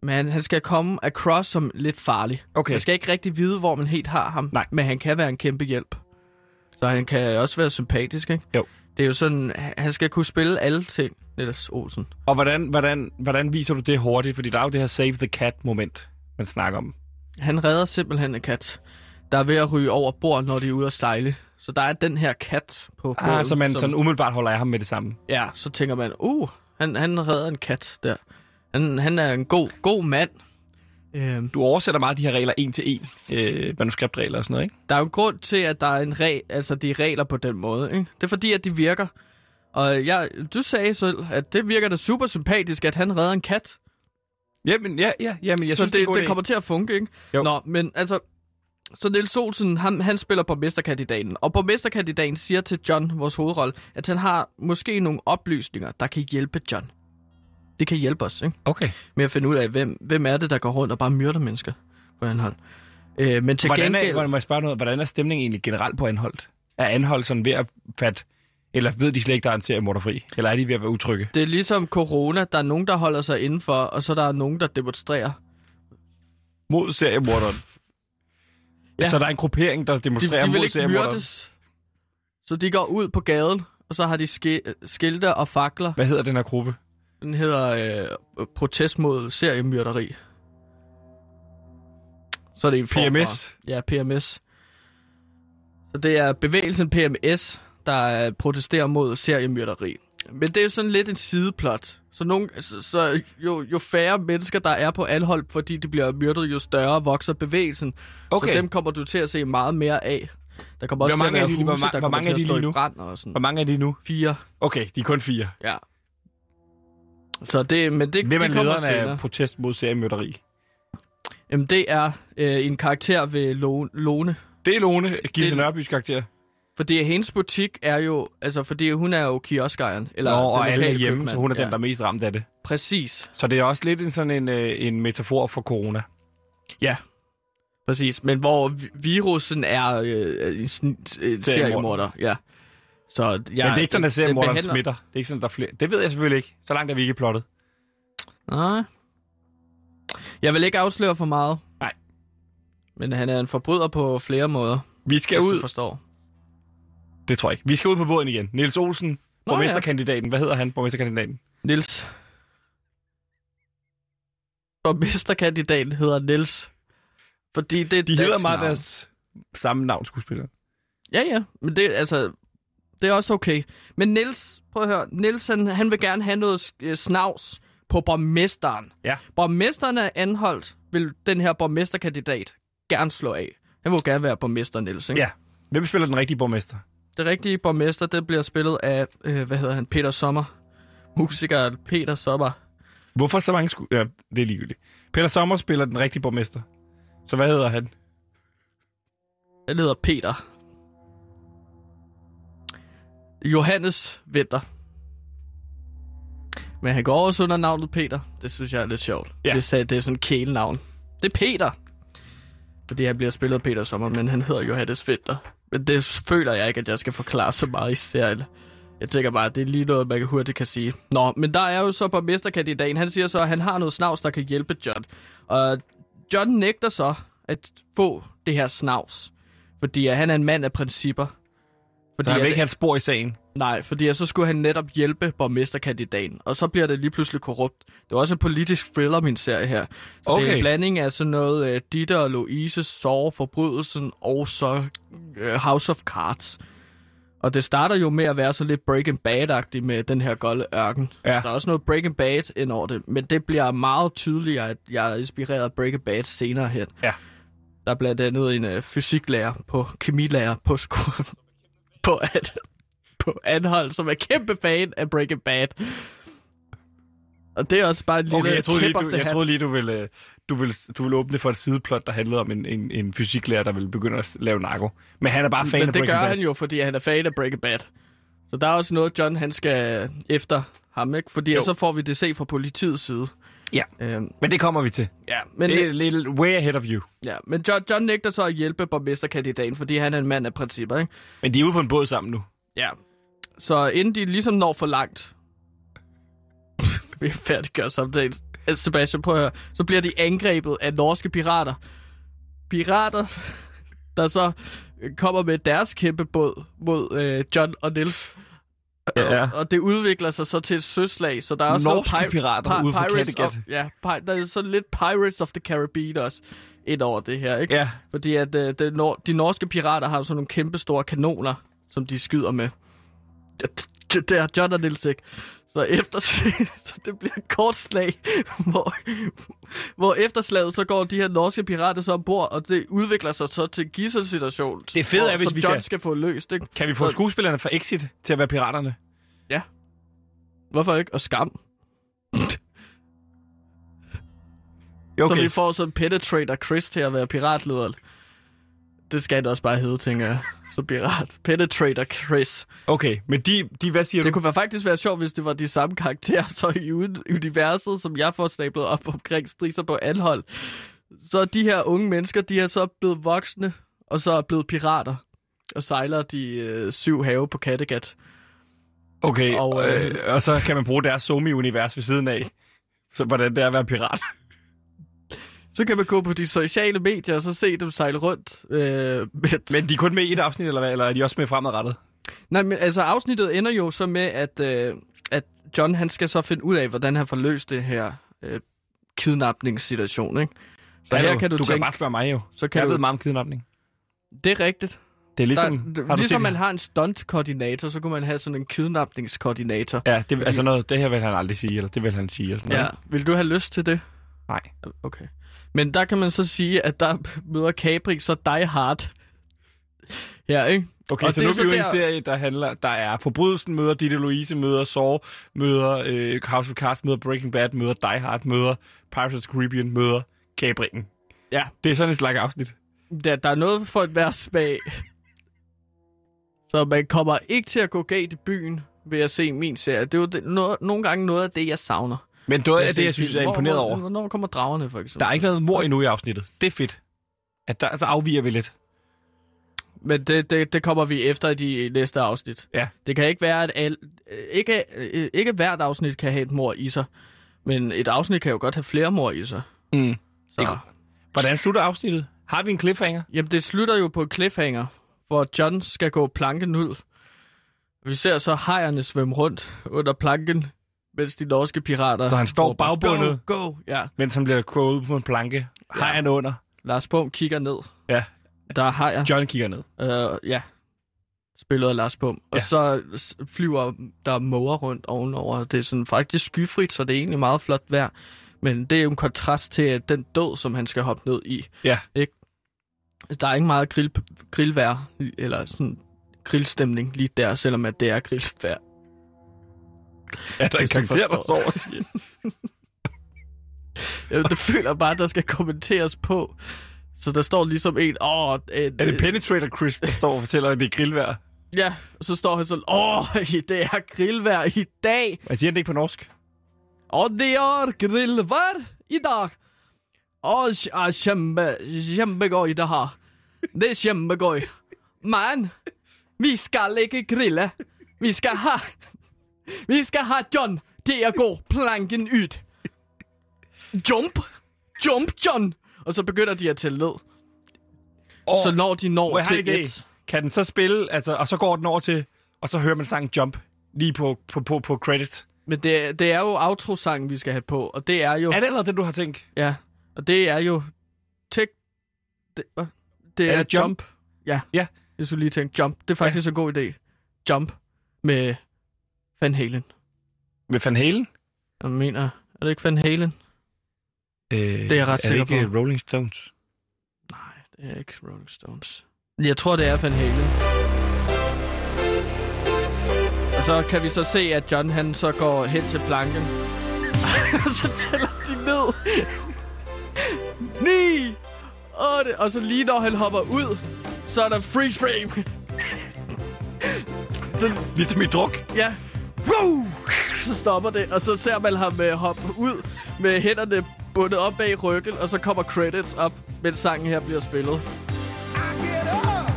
Men han skal komme across som lidt farlig. Okay. Man skal ikke rigtig vide, hvor man helt har ham. Nej. Men han kan være en kæmpe hjælp. Så han kan også være sympatisk, ikke? Jo. Det er jo sådan, han skal kunne spille alle ting, Niels Olsen. Og hvordan, hvordan, hvordan viser du det hurtigt? Fordi der er jo det her save the cat moment, man snakker om. Han redder simpelthen en kat, der er ved at ryge over bord, når de er ude at sejle. Så der er den her kat på båden. Ah, så man sådan umiddelbart holder af ham med det samme. Ja, så tænker man, uh, han, han redder en kat der. Han, han er en god, god mand. Øhm, Du oversætter meget de her regler en til en, øh, manuskriptregler og sådan noget, ikke? der er jo en grund til, at der er en regel, altså de er regler på den måde. Ikke? Det er fordi, at de virker. Og jeg, du sagde selv, at det virker da super sympatisk, at han redder en kat. Jamen, ja, ja, ja, men jeg så synes, det, det, er det idé. kommer til at funke, ikke? Jo. Nå, men altså... Så Niels Olsen, han, han spiller på mesterkandidaten. Og på mesterkandidaten siger til John, vores hovedrolle, at han har måske nogle oplysninger, der kan hjælpe John. Det kan hjælpe os, ikke? Okay. Med at finde ud af, hvem, hvem er det, der går rundt og bare myrder mennesker på Anhold. Øh, men til Hvordan gengæld... er, hvordan, må jeg spørge noget, hvordan er stemningen egentlig generelt på Anholdt? Er Anholdt sådan ved at fatte Eller ved de slet ikke, der er en seriemorder fri? Eller er de ved at være utrygge? Det er ligesom corona. Der er nogen, der holder sig indenfor, og så der er nogen, der demonstrerer. Mod seriemorderen? Ja. Så der er en gruppering, der De, demonstrerer de vil mod ikke myrdes. Så de går ud på gaden, og så har de ski- skilte og fakler. Hvad hedder den her gruppe? Den hedder øh, Protest mod seriemyrderi. Så er det en PMS? Ja, PMS. Så det er bevægelsen PMS, der øh, protesterer mod seriemyrderi. Men det er jo sådan lidt en sideplot. Så, nogen, så, så jo, jo færre mennesker, der er på anhold, fordi de bliver myrdet, jo større vokser bevægelsen. Okay. Så dem kommer du til at se meget mere af. Der kommer også Hvor til at mange være de- hvor huse, ma- der hvor mange til at stå i nu? brand og sådan. Hvor mange er de nu? Fire, Okay, de er kun fire. ja. Så det, men det, Hvem er det lederen af protest mod seriemyrderi? Jamen, det er øh, en karakter ved Lo- Lone. Det er Lone, Gilse Det- Nørbys karakter. Fordi hendes butik er jo... Altså, fordi hun er jo kioskejeren. Eller Nå, den og alle er hjemme, købmand. så hun er den, ja. der er mest ramt af det. Præcis. Så det er også lidt en sådan en, øh, en metafor for corona. Ja, præcis. Men hvor vi- virusen er øh, en, sn- en seriemorder. Ja. Så, Ja, Men det er ikke sådan, at den- seriemorderen den behandler- smitter. Det er ikke sådan, der er flere. Det ved jeg selvfølgelig ikke. Så langt er vi ikke plottet. Nej. Jeg vil ikke afsløre for meget. Nej. Men han er en forbryder på flere måder, Vi skal ud. du forstår. Det tror jeg ikke. Vi skal ud på båden igen. Niels Olsen, borgmesterkandidaten. Hvad hedder han, borgmesterkandidaten? Nils. Borgmesterkandidaten hedder Nils. Fordi det er De hedder meget navn. deres samme navn, skuespillere. Ja, ja, men det, altså, det er også okay. Men Nils, prøv at høre, Nils han, han vil gerne have noget øh, snavs på borgmesteren. Ja. Borgmesteren er anholdt, vil den her borgmesterkandidat gerne slå af. Han vil gerne være borgmester, Nils, ikke? Ja. Hvem spiller den rigtige borgmester? Det rigtige borgmester, det bliver spillet af, øh, hvad hedder han, Peter Sommer. Musikeren Peter Sommer. Hvorfor så mange sku... Ja, det er ligegyldigt. Peter Sommer spiller den rigtige borgmester. Så hvad hedder han? Han hedder Peter. Johannes Vinter. Men han går også under navnet Peter. Det synes jeg er lidt sjovt. Ja. Det, sagde, det er sådan et kælenavn. Det er Peter. Fordi han bliver spillet af Peter Sommer, men han hedder Johannes Vinter. Men det føler jeg ikke, at jeg skal forklare så meget i serien. Jeg tænker bare, at det er lige noget, man hurtigt kan sige. Nå, men der er jo så på mesterkandidaten. Han siger så, at han har noget snavs, der kan hjælpe John. Og John nægter så at få det her snavs. Fordi han er en mand af principper. Fordi Så han vil at- ikke have et spor i sagen. Nej, fordi så skulle han netop hjælpe borgmesterkandidaten, og så bliver det lige pludselig korrupt. Det var også en politisk thriller, min serie her. Så det er Okay. en blanding af sådan noget uh, Ditte og Louise, Sår, Forbrydelsen og så House of Cards. Og det starter jo med at være så lidt Breaking Bad-agtigt med den her golde ørken. Ja. Der er også noget Breaking Bad ind over det, men det bliver meget tydeligere, at jeg er inspireret af Breaking Bad senere hen. Ja. Der er blandt andet en uh, fysiklærer på kemilærer på skolen [LAUGHS] på, at, på Anhold, som er kæmpe fan af Breaking Bad. Og det er også bare en lille Okay, jeg troede lige, du, jeg troede lige du, ville, øh, du, ville, du ville åbne for et sideplot, der handlede om en, en, en fysiklærer, der ville begynde at lave narko. Men han er bare fan Men af det Breaking gør Bad. han jo, fordi han er fan af Breaking Bad. Så der er også noget, John han skal efter ham, ikke? Fordi Jo. så får vi det se fra politiets side. Ja. Øhm, Men det kommer vi til. ja, men, Det er lidt way ahead of you. ja, men John, John nægter så at hjælpe borgmesterkandidaten, fordi han er en mand af principper, ikke? Men de er ude på en båd sammen nu. Ja. Så inden de ligesom når for langt, [LAUGHS] vi færdiggør samtalen. Sebastian, prøv at høre. Så bliver de angrebet af norske pirater. Pirater, der så øh, kommer med deres kæmpe båd mod øh, John og Nils. Ja. Og, og det udvikler sig så til et søslag, så der er også Norske noget pirater ude for Pirates Kattegat. of, Ja, pi- der er sådan lidt Pirates of the Caribbean også ind over det her, ikke? Ja. Fordi at øh, det, nor- de norske pirater har sådan nogle kæmpe store kanoner, som de skyder med. Det, det, det har John og Nils ikke. Så efter så [LAUGHS] det bliver et kort slag, hvor, hvor efter slaget, så går de her norske pirater så ombord, og det udvikler sig så til gisselsituation. Det fede er, hvis vi John kan- skal få løst, ikke? Kan vi få Så- skuespillerne fra Exit til at være piraterne? Hvorfor ikke? Og skam. Okay. Så vi får sådan Penetrator Chris til at være piratleder. Det skal det også bare hedde, tænker jeg. Så pirat. Penetrator Chris. Okay, men de, de hvad siger Det du? kunne være faktisk være sjovt, hvis det var de samme karakterer, så i uni- universet, som jeg får stablet op omkring striser på anhold. Så de her unge mennesker, de er så blevet voksne, og så er blevet pirater, og sejler de øh, syv have på Kattegat. Okay, Og, og, øh, øh, og så kan man bruge deres Somi-univers ved siden af. Så hvordan det er at være pirat. Så kan man gå på de sociale medier og så se dem sejle rundt. Øh, med... Men de er kun med i et afsnit, eller hvad? Eller er de også med fremadrettet? Nej, men altså afsnittet ender jo så med, at, øh, at John han skal så finde ud af, hvordan han får løst det her øh, kidnapningssituation, ikke? Så Hallo, her kan du, du tænke, kan bare spørge mig jo. så kan Jeg du, ved meget om kidnapning. det er rigtigt. Det er ligesom... Der, har du ligesom set man har en stunt-koordinator, så kunne man have sådan en kidnapningskoordinator. Ja, det, altså noget, det her vil han aldrig sige, eller det vil han sige. Og sådan Ja. noget. Vil du have lyst til det? Nej. Okay. Men der kan man så sige, at der [LAUGHS] møder Capri så Die Hard. Ja, ikke? Okay, Og så det nu er er jo i en serie, der handler, der er Forbrydelsen møder Ditte Louise, møder Saw, møder øh, House of Cards, møder Breaking Bad, møder Die Hard, møder Pirates of the Caribbean, møder Cabri'en. Ja. Det er sådan et slags afsnit. Der, der er noget for et hver smag. Så man kommer ikke til at gå galt i byen ved at se min serie. Det er jo det, noget, nogle gange noget af det, jeg savner. Men det er det, jeg synes er imponeret over. Hvornår kommer dragerne, for eksempel? Der er ikke noget mor endnu i afsnittet. Det er fedt. At der, så afviger vi lidt. Men det, det, det kommer vi efter i de næste afsnit. Ja. Det kan ikke være, at al, ikke, ikke hvert afsnit kan have et mor i sig. Men et afsnit kan jo godt have flere mor i sig. Mm. Så. Hvordan slutter afsnittet? Har vi en cliffhanger? Jamen, det slutter jo på en cliffhanger, hvor John skal gå planken ud. Vi ser så hejerne svømme rundt under planken, mens de norske pirater... Så han står råber, bagbundet? Go, go! Ja, Mens han bliver quoted på en planke. Ja. Har han under? Lars Bum kigger ned. Ja. Der er hejer. John kigger ned. Øh, ja. Spillet af Lars Bum. Og Ja. så flyver der måger rundt ovenover. Det er sådan faktisk skyfrit, så det er egentlig meget flot vejr. Men det er jo en kontrast til den død, som han skal hoppe ned i. Ja. Ikke? Der er ikke meget grill, grillvejr, eller sådan grillstemning lige der, selvom at det er grillvejr. Er der en karakter, der og siger? Jeg, det føler bare, der skal kommenteres på. Så der står ligesom en... Åh, en, Er det Penetrator Chris, der står og fortæller, at det er grillvejr? Ja, og så står han sådan, åh, det er grillvejr i dag. Hvad siger han det ikke på norsk? Og det er grillvejr i dag. Og er kjempe, kjempegøy det her. Det er kjempegøy. Men, vi skal ikke grille. Vi skal ha, vi skal ha John til at gå planken ud. Jump, jump John. Og så begynder de at tælle ned. Oh, Så når de når til et... Kan den så spille, altså, og så går den over til, og så hører man sangen Jump lige på, på, på, på credits. Men det, det er jo outro-sangen, vi skal have på, og det er jo... Er det allerede det, du har tænkt? Ja, og det er jo... Tek... Det, det Er er, det Jump? jump. Ja. Ja. Jeg skulle lige tænke Jump. Det er faktisk ja. en god idé. Jump med Van Halen. Med Van Halen? Jeg mener, er det ikke Van Halen? Øh, Det er jeg ret er sikker det ikke på. Rolling Stones? Nej, det er ikke Rolling Stones. Jeg tror, det er Van Halen. Og så kan vi så se, at John han så går hen til planken. [LAUGHS] og så tæller de ned. 9, 8, og så lige når han hopper ud, så er der freeze frame. Ligesom i druk. Ja. Woo! Så stopper det, og så ser man ham øh, hoppe ud med hænderne bundet op bag ryggen, og så kommer credits op, mens sangen her bliver spillet. Get up,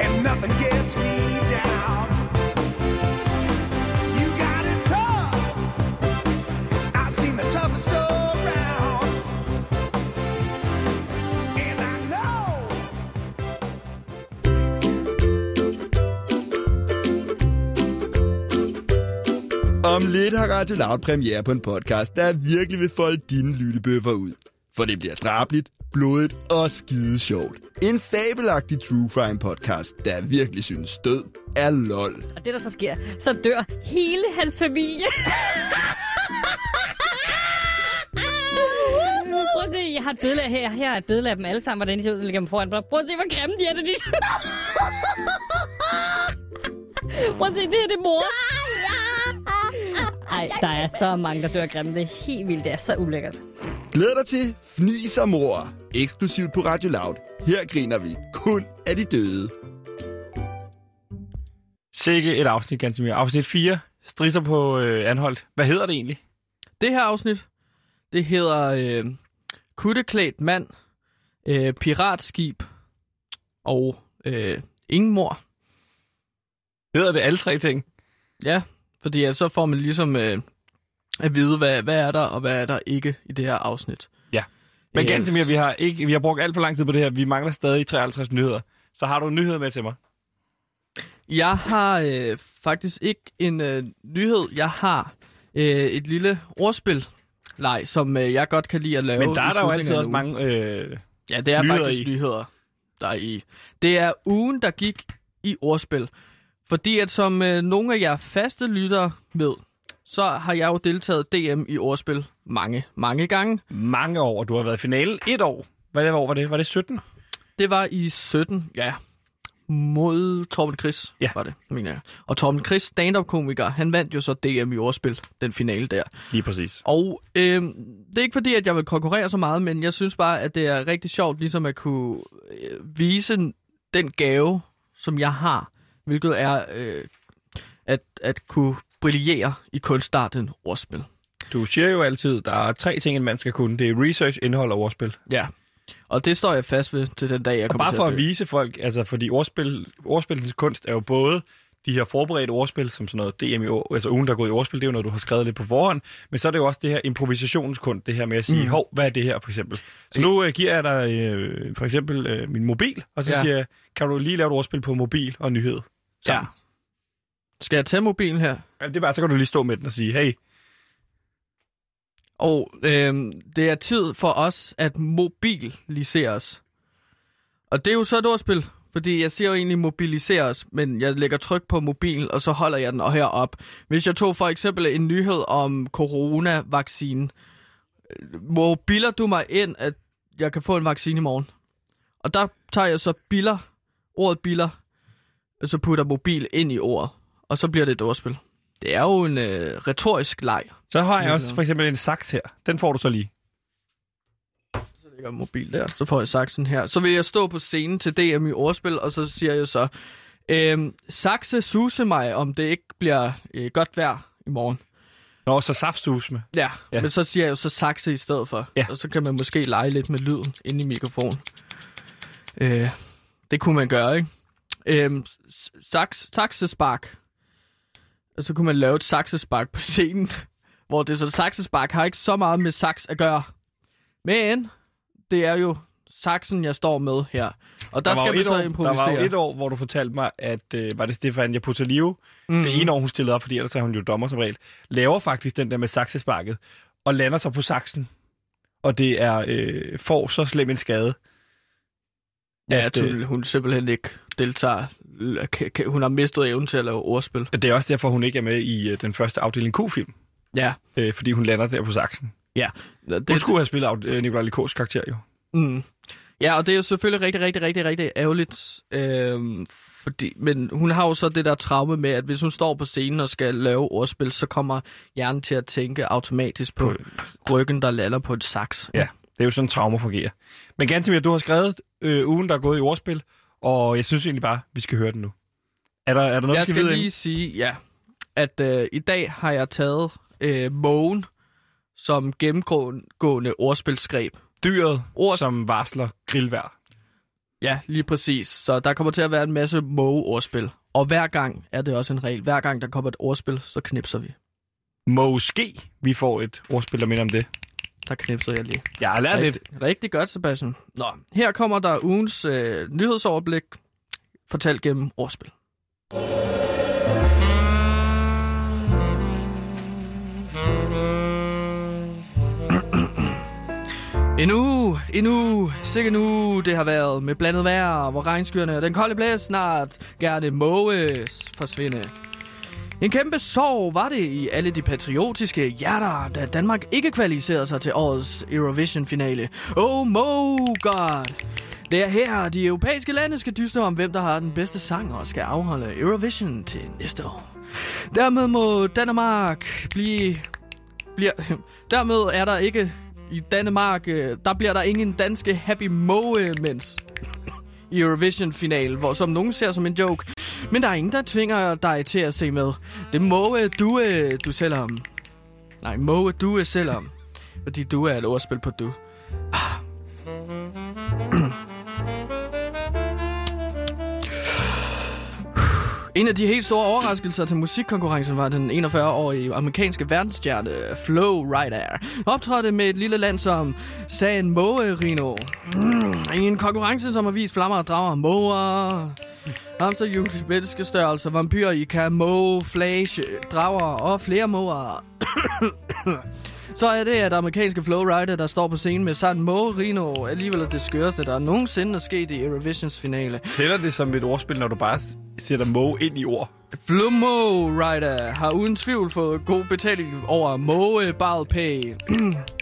and nothing gets me down. Om lidt har Radio Loud premiere på en podcast, der virkelig vil folde dine lyttebøffer ud. For det bliver drabligt, blodigt og skide sjovt. En fabelagtig true crime podcast, der virkelig synes død er lol. Og det, der så sker, så dør hele hans familie. Prøv at se, jeg har et billede af her. Her er et billede af dem alle sammen, hvordan de ser ud, når jeg lægger dem foran. Prøv at se, hvor grimme de er, det de... Prøv at se, det her det er mor. Ej, der er så mange, der dør grimme. Det er helt vildt. Det er så ulækkert. Glæd dig til Fnis og Mor, eksklusivt på Radio Loud. Her griner vi kun af de døde. Sikke et afsnit, ganske mere. Afsnit 4. Strisser på øh, Anholdt. Hvad hedder det egentlig? Det her afsnit, det hedder øh, Kutteklædt mand, øh, Piratskib og øh, Ingen mor. Hedder det alle tre ting? Ja, fordi at så får man ligesom øh, at vide, hvad, hvad er der, og hvad er der ikke i det her afsnit. Ja. Men Øh, Gantemir, vi har, ikke, vi har brugt alt for lang tid på det her. Vi mangler stadig 53 nyheder. Så har du en nyhed med til mig? Jeg har øh, faktisk ikke en øh, nyhed. Jeg har øh, et lille ordspil. Nej, som øh, jeg godt kan lide at lave. Men der er der jo altid også mange... Øh, Ja, det er nyheder faktisk i. nyheder, der er i. Det er ugen, der gik i ordspil. Fordi at som øh, nogle af jer faste lyttere ved, så har jeg jo deltaget DM i ordspil mange, mange gange. mange år. Du har været i finalen et år. Hvad år var det? Var det 17? Det var i 17, ja. Mod Torben Chris, Ja. var det, mener jeg. Og Torben Chris, stand-up-komiker, han vandt jo så DM i ordspil, den finale der. Lige præcis. Og øh, det er ikke fordi, at jeg vil konkurrere så meget, men jeg synes bare, at det er rigtig sjovt ligesom at kunne øh, vise den gave, som jeg har, hvilket er øh, at, at kunne brillere i kunstarten ordspil. Du siger jo altid, der er tre ting, en mand skal kunne. Det er research, indhold og ordspil. Ja, og det står jeg fast ved til den dag, jeg Og kommer bare til for at at vise folk, altså fordi ordspil, ordspillens kunst er jo både de her forberedte ordspil, som sådan noget DM i år, altså ugen, der er gået i ordspil, det er jo noget, du har skrevet lidt på forhånd, men så er det jo også det her improvisationskunst, det her med at sige, mm. hov, hvad er det her for eksempel? Så nu øh, giver jeg dig øh, for eksempel øh, min mobil, og så Ja. ja. siger jeg, kan du lige lave et ordspil på mobil og nyhed? Ja. Sammen. Skal jeg tage mobilen her? Ja. Det er bare, så kan du lige stå med den og sige, hey, Og øh, det er tid for os at mobiliseres. Og det er jo så et ordspil, fordi jeg siger jo egentlig mobilisere os, men jeg lægger tryk på mobilen, og så holder jeg den herop. Hvis jeg tog for eksempel en nyhed om coronavaccine, øh, hvor bilder du mig ind, at jeg kan få en vaccine i morgen? Og der tager jeg så biller, ordet biller, og så putter mobil ind i ordet, og så bliver det et ordspil. Det er jo en øh, retorisk leg. så har jeg også for eksempel en saks her. Den får du så lige. Så ligger mobil der, så får jeg saksen her. Så vil jeg stå på scenen til DM i ordspil, og så siger jeg så, øhm, sakse suse mig, om det ikke bliver øh, godt vejr i morgen. Nå, så saftsus med. Ja, Ja. men så siger jeg jo så sakse i stedet for. Ja. Og så kan man måske lege lidt med lyden inde i mikrofonen. Øh, det kunne man gøre, ikke? Øhm, s- saks, saksespark. Og så kunne man lave et saksespark på scenen, [LAUGHS] hvor det så saksespark har ikke så meget med saks at gøre. Men det er jo saksen, jeg står med her. Og der, var skal et så år, improvisere. Der var jo et år, hvor du fortalte mig, at øh, var det Stefania Potalivo, mm. det ene år, hun stillede op, fordi ellers er hun jo dommer som regel, laver faktisk den der med saksesparket, og lander så på saksen. Og det er øh, får så slem en skade. Ja, at, øh, hun, simpelthen ikke deltager. L- kan- kan- Hun har mistet evnen til at lave ordspil. Det er også derfor, hun ikke er med i øh, den første afdeling Q-film, Ja, øh, fordi hun lander der på saksen. Ja. Det, hun skulle have spillet af, øh, Nicolai Likos karakter jo. Mm. Ja, og det er jo selvfølgelig rigtig, rigtig, rigtig, rigtig ærgerligt. Øhm, fordi, men hun har jo så det der traume med, at hvis hun står på scenen og skal lave ordspil, så kommer hjernen til at tænke automatisk på ryggen, der lander på et saks. Ja, det er jo sådan, trauma fungerer. Men Gantemir, du har skrevet øh, ugen, der er gået i ordspil, og jeg synes egentlig bare, vi skal høre den nu. Er der, er der noget, Jeg skal, skal lige sige, ja, at øh, i dag har jeg taget øh, mågen som gennemgående ordspilsgreb. Dyret, Ord- som varsler grillvær. Ja, lige præcis. Så der kommer til at være en masse måge-ordspil. Og hver gang er det også en regel. Hver gang der kommer et ordspil, så knipser vi. Måske vi får et ordspil, der minder om det. Der knipser jeg lige. Jeg har lært lidt. Rigtig, rigtig godt, Sebastian. Nå, her kommer der ugens øh, nyhedsoverblik, fortalt gennem ordspil. En uge, en uge, sikke en uge det har været med blandet vejr, hvor regnskyerne og den kolde blæs snart gerne måges forsvinde. En kæmpe sorg var det i alle de patriotiske hjerter, da Danmark ikke kvalificerede sig til årets Eurovision-finale. Oh my god! Det er her, de europæiske lande skal dyste om, hvem der har den bedste sang og skal afholde Eurovision til næste år. Dermed må Danmark blive... bliver, [LAUGHS] dermed er der ikke i Danmark, øh, der bliver der ingen danske happy moments i Eurovision-finalen, hvor som nogen ser som en joke. Men der er ingen, der tvinger dig til at se med. Det må øh, du, øh, du selv om. Nej, må du øh, selv om. Fordi du er et ordspil på du. En af de helt store overraskelser til musikkonkurrencen var den 41-årige amerikanske verdensstjerne Flo Rider. Optrådte med et lille land som San Marino. Mm, I en konkurrence, som har vist flammer og drager måger, hamsterhjul, menneskestørrelse, vampyrer i camouflage, drager og flere måger. Så er det, at amerikanske flowrider, der står på scenen med San Marino, alligevel er det skørste, der nogensinde er sket i Eurovisions finale. Tæller det som et ordspil, når du bare sætter Mo ind i ord? Flomo Rider har uden tvivl fået god betaling over Mobile Pay. [CLEARS THROAT]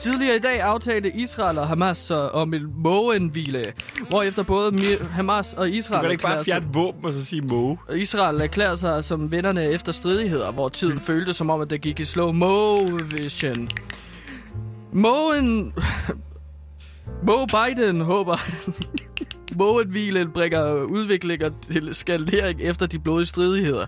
Tidligere i dag aftalte Israel og Hamas så om en mågenhvile, hvor efter både Hamas og Du Israel kan ikke bare fjerne våben og så sige og Israel erklærer sig som vennerne efter stridigheder, hvor tiden mm. føltes som om, at det gik i slow motion. Moen... [LAUGHS] Mo Biden håber... Moenhvilen bringer udviklinger og skalering efter de blodige stridigheder.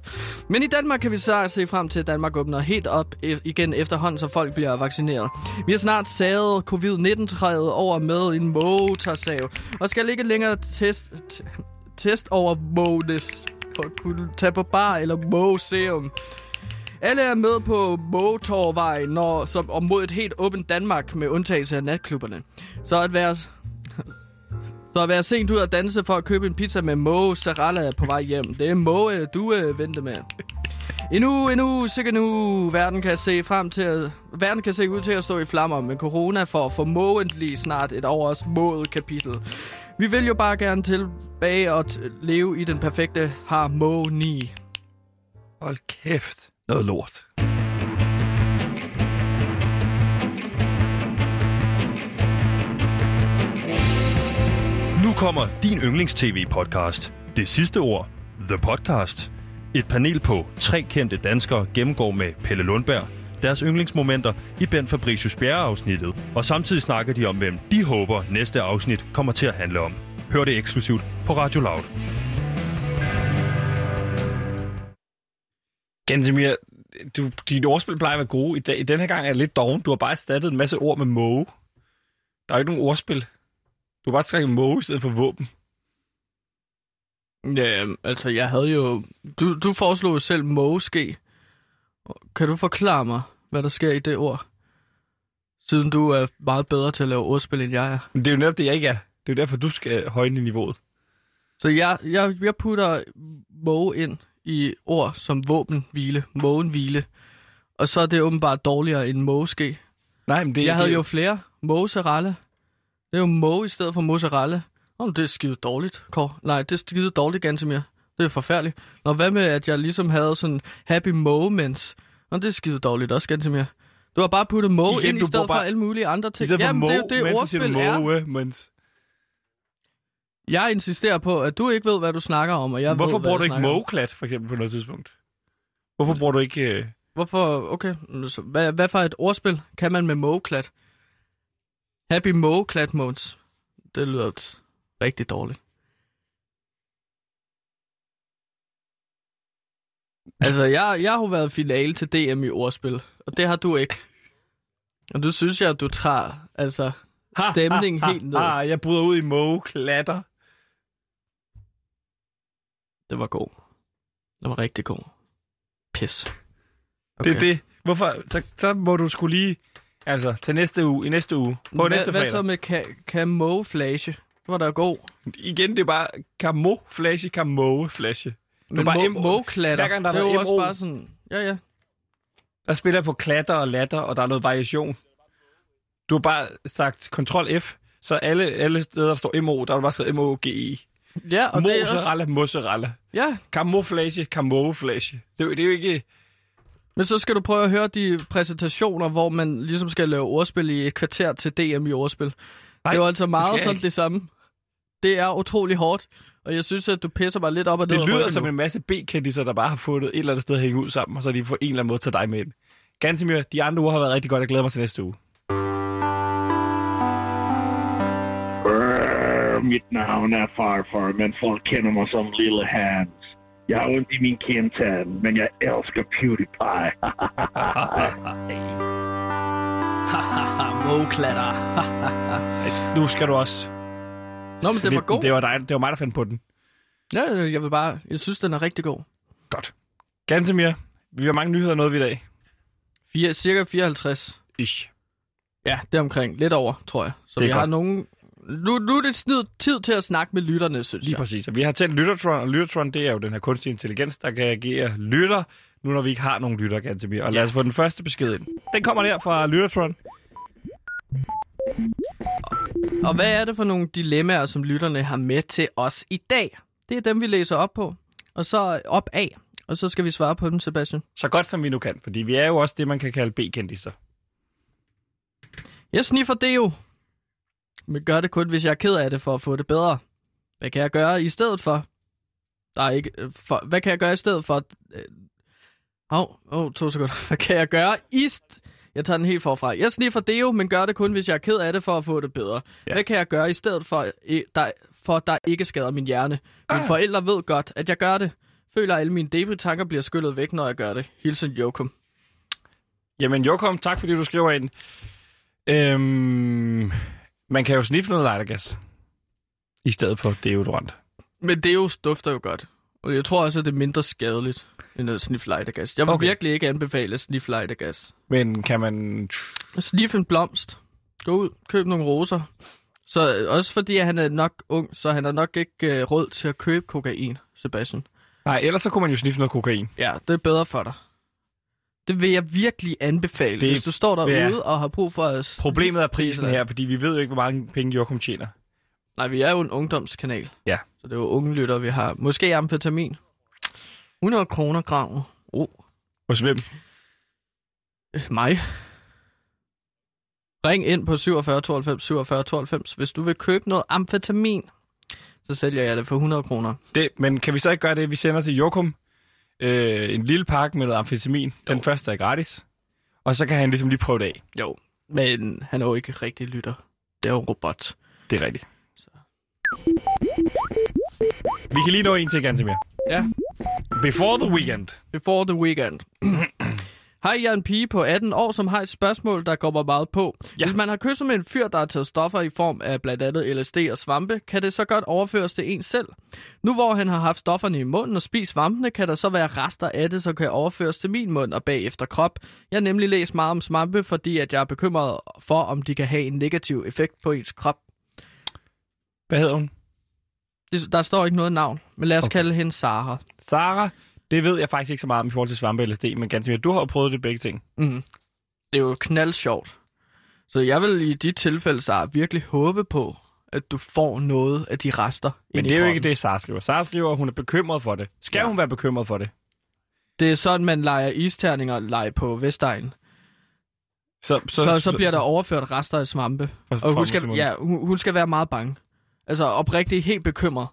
Men i Danmark kan vi så se frem til, at Danmark åbner helt op e- igen efterhånden, så folk bliver vaccineret. Vi har snart saget covid-19-træet over med en motorsav, og skal ikke længere test, t- test over Mones for at kunne tage på bar eller museum. Alle er med på Motorvej, når, som, og mod et helt åbent Danmark med undtagelse af natklubberne. Så at være, så at være sent ud og danse for at købe en pizza med Mo Sarala på vej hjem. Det er Mo, øh, du øh, venter med. Endnu, endnu, sikkert nu. Verden kan se frem til at, verden kan se ud til at stå i flammer med corona for at formodentlig snart et over os kapitel. Vi vil jo bare gerne tilbage og t- leve i den perfekte harmoni. Hold kæft. Noget lort. Kommer din yndlings-tv-podcast. Det sidste ord. The Podcast. Et panel på tre kendte danskere gennemgår med Pelle Lundberg deres yndlingsmomenter i Ben Fabricius Bjerre-afsnittet. Og samtidig snakker de om, hvem de håber næste afsnit kommer til at handle om. Hør det eksklusivt på Radio Loud. Gansimir, du, dit ordspil plejer at være gode. I, dag, I den her gang er det lidt doven. Du har bare erstattet en masse ord med Mo. Der er jo ikke nogen ordspil. Du har bare skrevet Mo i stedet for våben. Ja, altså jeg havde jo... Du, du foreslog jo selv måske. Kan du forklare mig, hvad der sker i det ord? Siden du er meget bedre til at lave ordspil, end jeg er. Men det er jo netop det, jeg ikke er. Det er jo derfor, du skal højne niveauet. Så jeg, jeg, jeg putter måge ind i ord som våbenhvile, mågenhvile. Og så er det åbenbart dårligere end mågeske. Nej, men det, Jeg havde det, jo flere. Mozzarella. Det er jo måge i stedet for mozzarella. Oh, det er skide dårligt, Kåre. Nej, det er skide dårligt, Gantemir. Det er forfærdeligt. Nå, hvad med, at jeg ligesom havde sådan happy moments? Nå, det er skide dårligt også, Gantemir. Du har bare puttet måge Igen, ind i stedet for bare- alle mulige andre I ting. stedet for Jamen, Mo, det er jo det, ordspil er. Mo, mens... Jeg insisterer på, at du ikke ved, hvad du snakker om, og jeg Hvorfor ved, bruger du ikke om. Mo-klat, for eksempel, på noget tidspunkt? Hvorfor bruger du ikke... Øh... Hvorfor? Okay. Så hvad, hvad for et ordspil kan man med Mo-klat? Happy Mo-klat modes. Det lyder rigtig dårligt. Altså, jeg, jeg har jo været finale til DM i ordspil, og det har du ikke. Og du synes jeg, at du tager altså, stemningen helt ned. Ah, jeg bryder ud i Mo-klatter. Det var god. Det var rigtig god. Pis. Okay. Det er det. Hvorfor? Så, så må du skulle lige... Altså, til næste uge, i næste uge, på hvad, næste hvad fredag. så med ka- camouflage? Det var da god. Igen, det er bare camouflage, camouflage. Men bare mo- mo-klatter, Hver gang der det er er jo også bare sådan... Ja, ja. Der spiller på klatter og latter, og der er noget variation. Du har bare sagt Ctrl F, så alle, alle steder, der står MO, der har du bare skrevet M-O-G-I. Ja, og det er også... Mozzarella, mozzarella. Ja, Camouflage, camouflage. Det, er det er jo ikke... men så skal du prøve at høre de præsentationer, hvor man ligesom skal lave ordspil i et kvarter til DM i ordspil. Nej, det er jo altså meget jeg sådan ikke. det samme. Det er utrolig hårdt, og jeg synes, at du pisser mig lidt op og ned Det ad lyder som nu. en masse B-kendiser, der bare har fundet et eller andet sted at hænge ud sammen, og så de på en eller anden måde taget dig med ind. Gansimir, de andre uger har været rigtig godt. Jeg glæder mig til næste uge. Brrr, mit navn er farfar, men folk kender mig som Lille Hans. Jeg har ondt i min kindtand, men jeg elsker PewDiePie. [LAUGHS] Mo-klatter. [LAUGHS] Altså, nu skal du også... Nå, men det var god. Det var, dig, det var mig, der fandt på den. Ja, jeg vil bare... Jeg synes, den er rigtig god. Godt. Gantemir, vi har mange nyheder noget i dag. Fire, cirka 54. Ish. Ja, det er omkring. Lidt over, tror jeg. Så Det vi har godt. Nu, nu er det snid tid til at snakke med lytterne, synes Lige jeg. præcis. Og vi har tændt Lyttertron, og Lyttertron, det er jo den her kunstig intelligens, der kan agere lytter, nu når vi ikke har nogen lytter, Gantemir. Og lad os få den første besked ind. Den kommer der fra Lyttertron. Og hvad er det for nogle dilemmaer, som lytterne har med til os i dag? Det er dem, vi læser op på. Og så op af. Og så skal vi svare på dem, Sebastian. Så godt som vi nu kan, fordi vi er jo også det, man kan kalde B-kendiser. Jeg sniffer det jo. Men gør det kun, hvis jeg er ked af det, for at få det bedre. Hvad kan jeg gøre i stedet for? Der er ikke... øh, For, hvad kan jeg gøre i stedet for? Hov, oh, oh, to sekunder. [LAUGHS] Hvad kan jeg gøre i... St- jeg tager den helt forfra. Jeg sniffer det jo, men gør det kun, hvis jeg er ked af det, for at få det bedre. Ja. Hvad kan jeg gøre i stedet for, der, for der ikke skader min hjerne? Mine Ah. forældre ved godt, at jeg gør det. Føler, at alle mine debris-tanker bliver skyllet væk, når jeg gør det. Hilsen Jokum. Jamen, Jokom, tak fordi du skriver ind. Øhm, man kan jo sniffe noget lightergas i stedet for deodorant. Men det jo dufter jo godt. Og jeg tror også, at det er mindre skadeligt end at sniffe lightergas. Jeg vil Okay. virkelig ikke anbefale at sniffe lightergas. Men kan man... Snif en blomst. Gå ud, køb nogle roser. Så øh, også fordi han er nok ung, så han har nok ikke uh, råd til at købe kokain, Sebastian. Nej, ellers så kunne man jo sniffe noget kokain. Ja, det er bedre for dig. Det vil jeg virkelig anbefale, Det- hvis du står derude ja. og har brug for at... Problemet er prisen her, fordi vi ved jo ikke, hvor mange penge Jokum tjener. Nej, vi er jo en ungdomskanal. Ja. Så det er jo unge lytter, vi har. Måske amfetamin. 100 kroner graven. Oh, Hos hvem? Øh, Mig. Ring ind på 47 92 47 92, hvis du vil købe noget amfetamin. Så sælger jeg det for 100 kroner. Det, men kan vi så ikke gøre det, vi sender til Jokum? Øh, en lille pakke med noget amfetamin. Den Jo. første er gratis. Og så kan han ligesom lige prøve det af. Jo. Men han er jo ikke rigtig lytter. Det er jo en robot. Det er rigtigt. Så. Vi kan lige nå en til, Gantemir. Ja. Before the weekend. Before the weekend. [CLEARS THROAT] Hej, jeg er en pige på 18 år, som har et spørgsmål, der går mig meget på. Ja. Hvis man har kysset med en fyr, der har taget stoffer i form af blandt andet LSD og svampe, kan det så godt overføres til en selv. Nu hvor han har haft stofferne i munden og spist svampene, kan der så være rester af det, som kan overføres til min mund og bagefter krop. Jeg har nemlig læst meget om svampe, fordi at jeg er bekymret for, om de kan have en negativ effekt på ens krop. Hvad hedder hun? Det, der står ikke noget navn, men lad os Okay. okay. kalde hende Sara. Sara. Det ved jeg faktisk ikke så meget om i forhold til svampe LSD, men Gantemir, du har jo prøvet det begge ting. Mm. Det er jo knald sjovt. Så jeg vil i de tilfælde, så virkelig håbe på, at du får noget af de rester Men det er jo ikke det, Sara skriver. Sara skriver, at hun er bekymret for det. Skal ja. Hun være bekymret for det? Det er sådan, man leger isterninger lege på Vestegn. Så, Så, så, så bliver der overført rester af svampe. For- Og hun skal, ja, hun, hun skal være meget bange. Altså oprigtigt helt bekymret.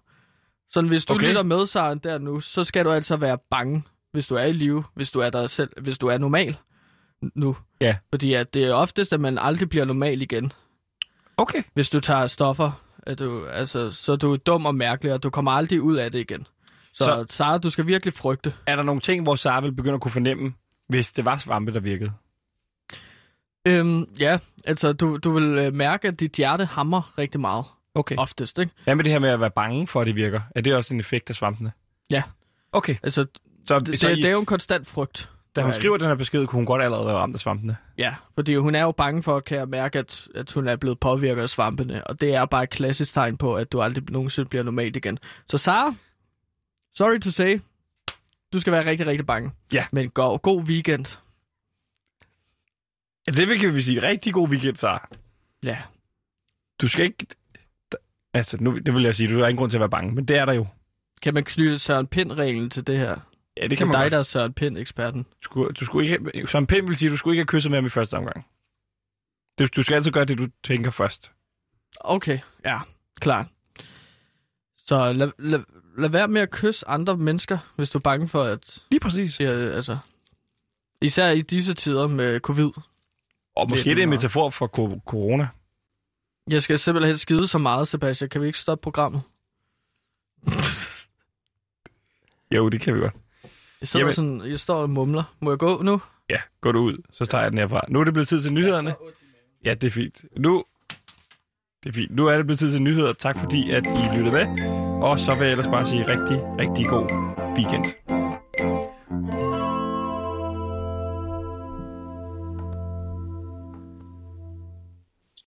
Så hvis du Okay. lytter med, Sara, der nu, så skal du altså være bange, hvis du er i live, hvis du er der selv, hvis du er normal nu. Ja. Fordi at det er oftest, at man aldrig bliver normal igen. Okay. hvis du tager stoffer, at du, altså, så er du dum og mærkelig, og du kommer aldrig ud af det igen. Så, Så- så Sara, du skal virkelig frygte. Er der nogle ting, hvor Sara vil begynde at kunne fornemme, hvis det var svampe, der virkede? Øhm, ja, altså du, du vil øh, mærke, at dit hjerte hammer rigtig meget, Okay. oftest, ikke? Hvad med det her med at være bange for, at det virker? Er det også en effekt af svampene? Ja. Okay. Altså, Så, det, så det, I, det er jo en konstant frygt. da hun skriver den her besked, kunne hun godt allerede være ramt af svampene. Ja, fordi hun er jo bange for, kan jeg mærke, at, at hun er blevet påvirket af svampene, og det er bare et klassisk tegn på, at du aldrig nogensinde bliver normalt igen. Så Sara, sorry to say, du skal være rigtig, rigtig bange. Ja. Men go, god weekend. Ja, det vil kan vi sige. Rigtig god weekend, Sara. Ja, Du skal ikke... Altså, nu, det vil jeg sige, du har ingen grund til at være bange, men det er der jo. Kan man knytte Søren Pind-reglen til det her? Ja, det Det kan er man dig, godt. der er Søren Pind-eksperten. Du skulle, du skulle ikke, som Pind vil sige, du skulle ikke have kysset med ham i første omgang. Du, du skal altid gøre det, du tænker først. Okay, ja, klart. Så lad, lad, lad være med at kysse andre mennesker, hvis du er bange for, at... Lige præcis. Ja, altså, især i disse tider med covid. Og måske Det er det en metafor for corona. Jeg skal simpelthen skide så meget, Sebastian. Kan vi ikke stoppe programmet? Jo, det kan vi godt. Jeg, sidder Jamen- sådan, jeg står og mumler. Må jeg gå nu? Ja, gå du ud, så tager jeg den herfra. Nu er det blevet tid til nyhederne. Ja, det er fint. Nu, det er fint. Nu er det blevet tid til nyheder. Tak fordi, at I lyttede med. Og så vil jeg ellers bare sige rigtig, rigtig god weekend.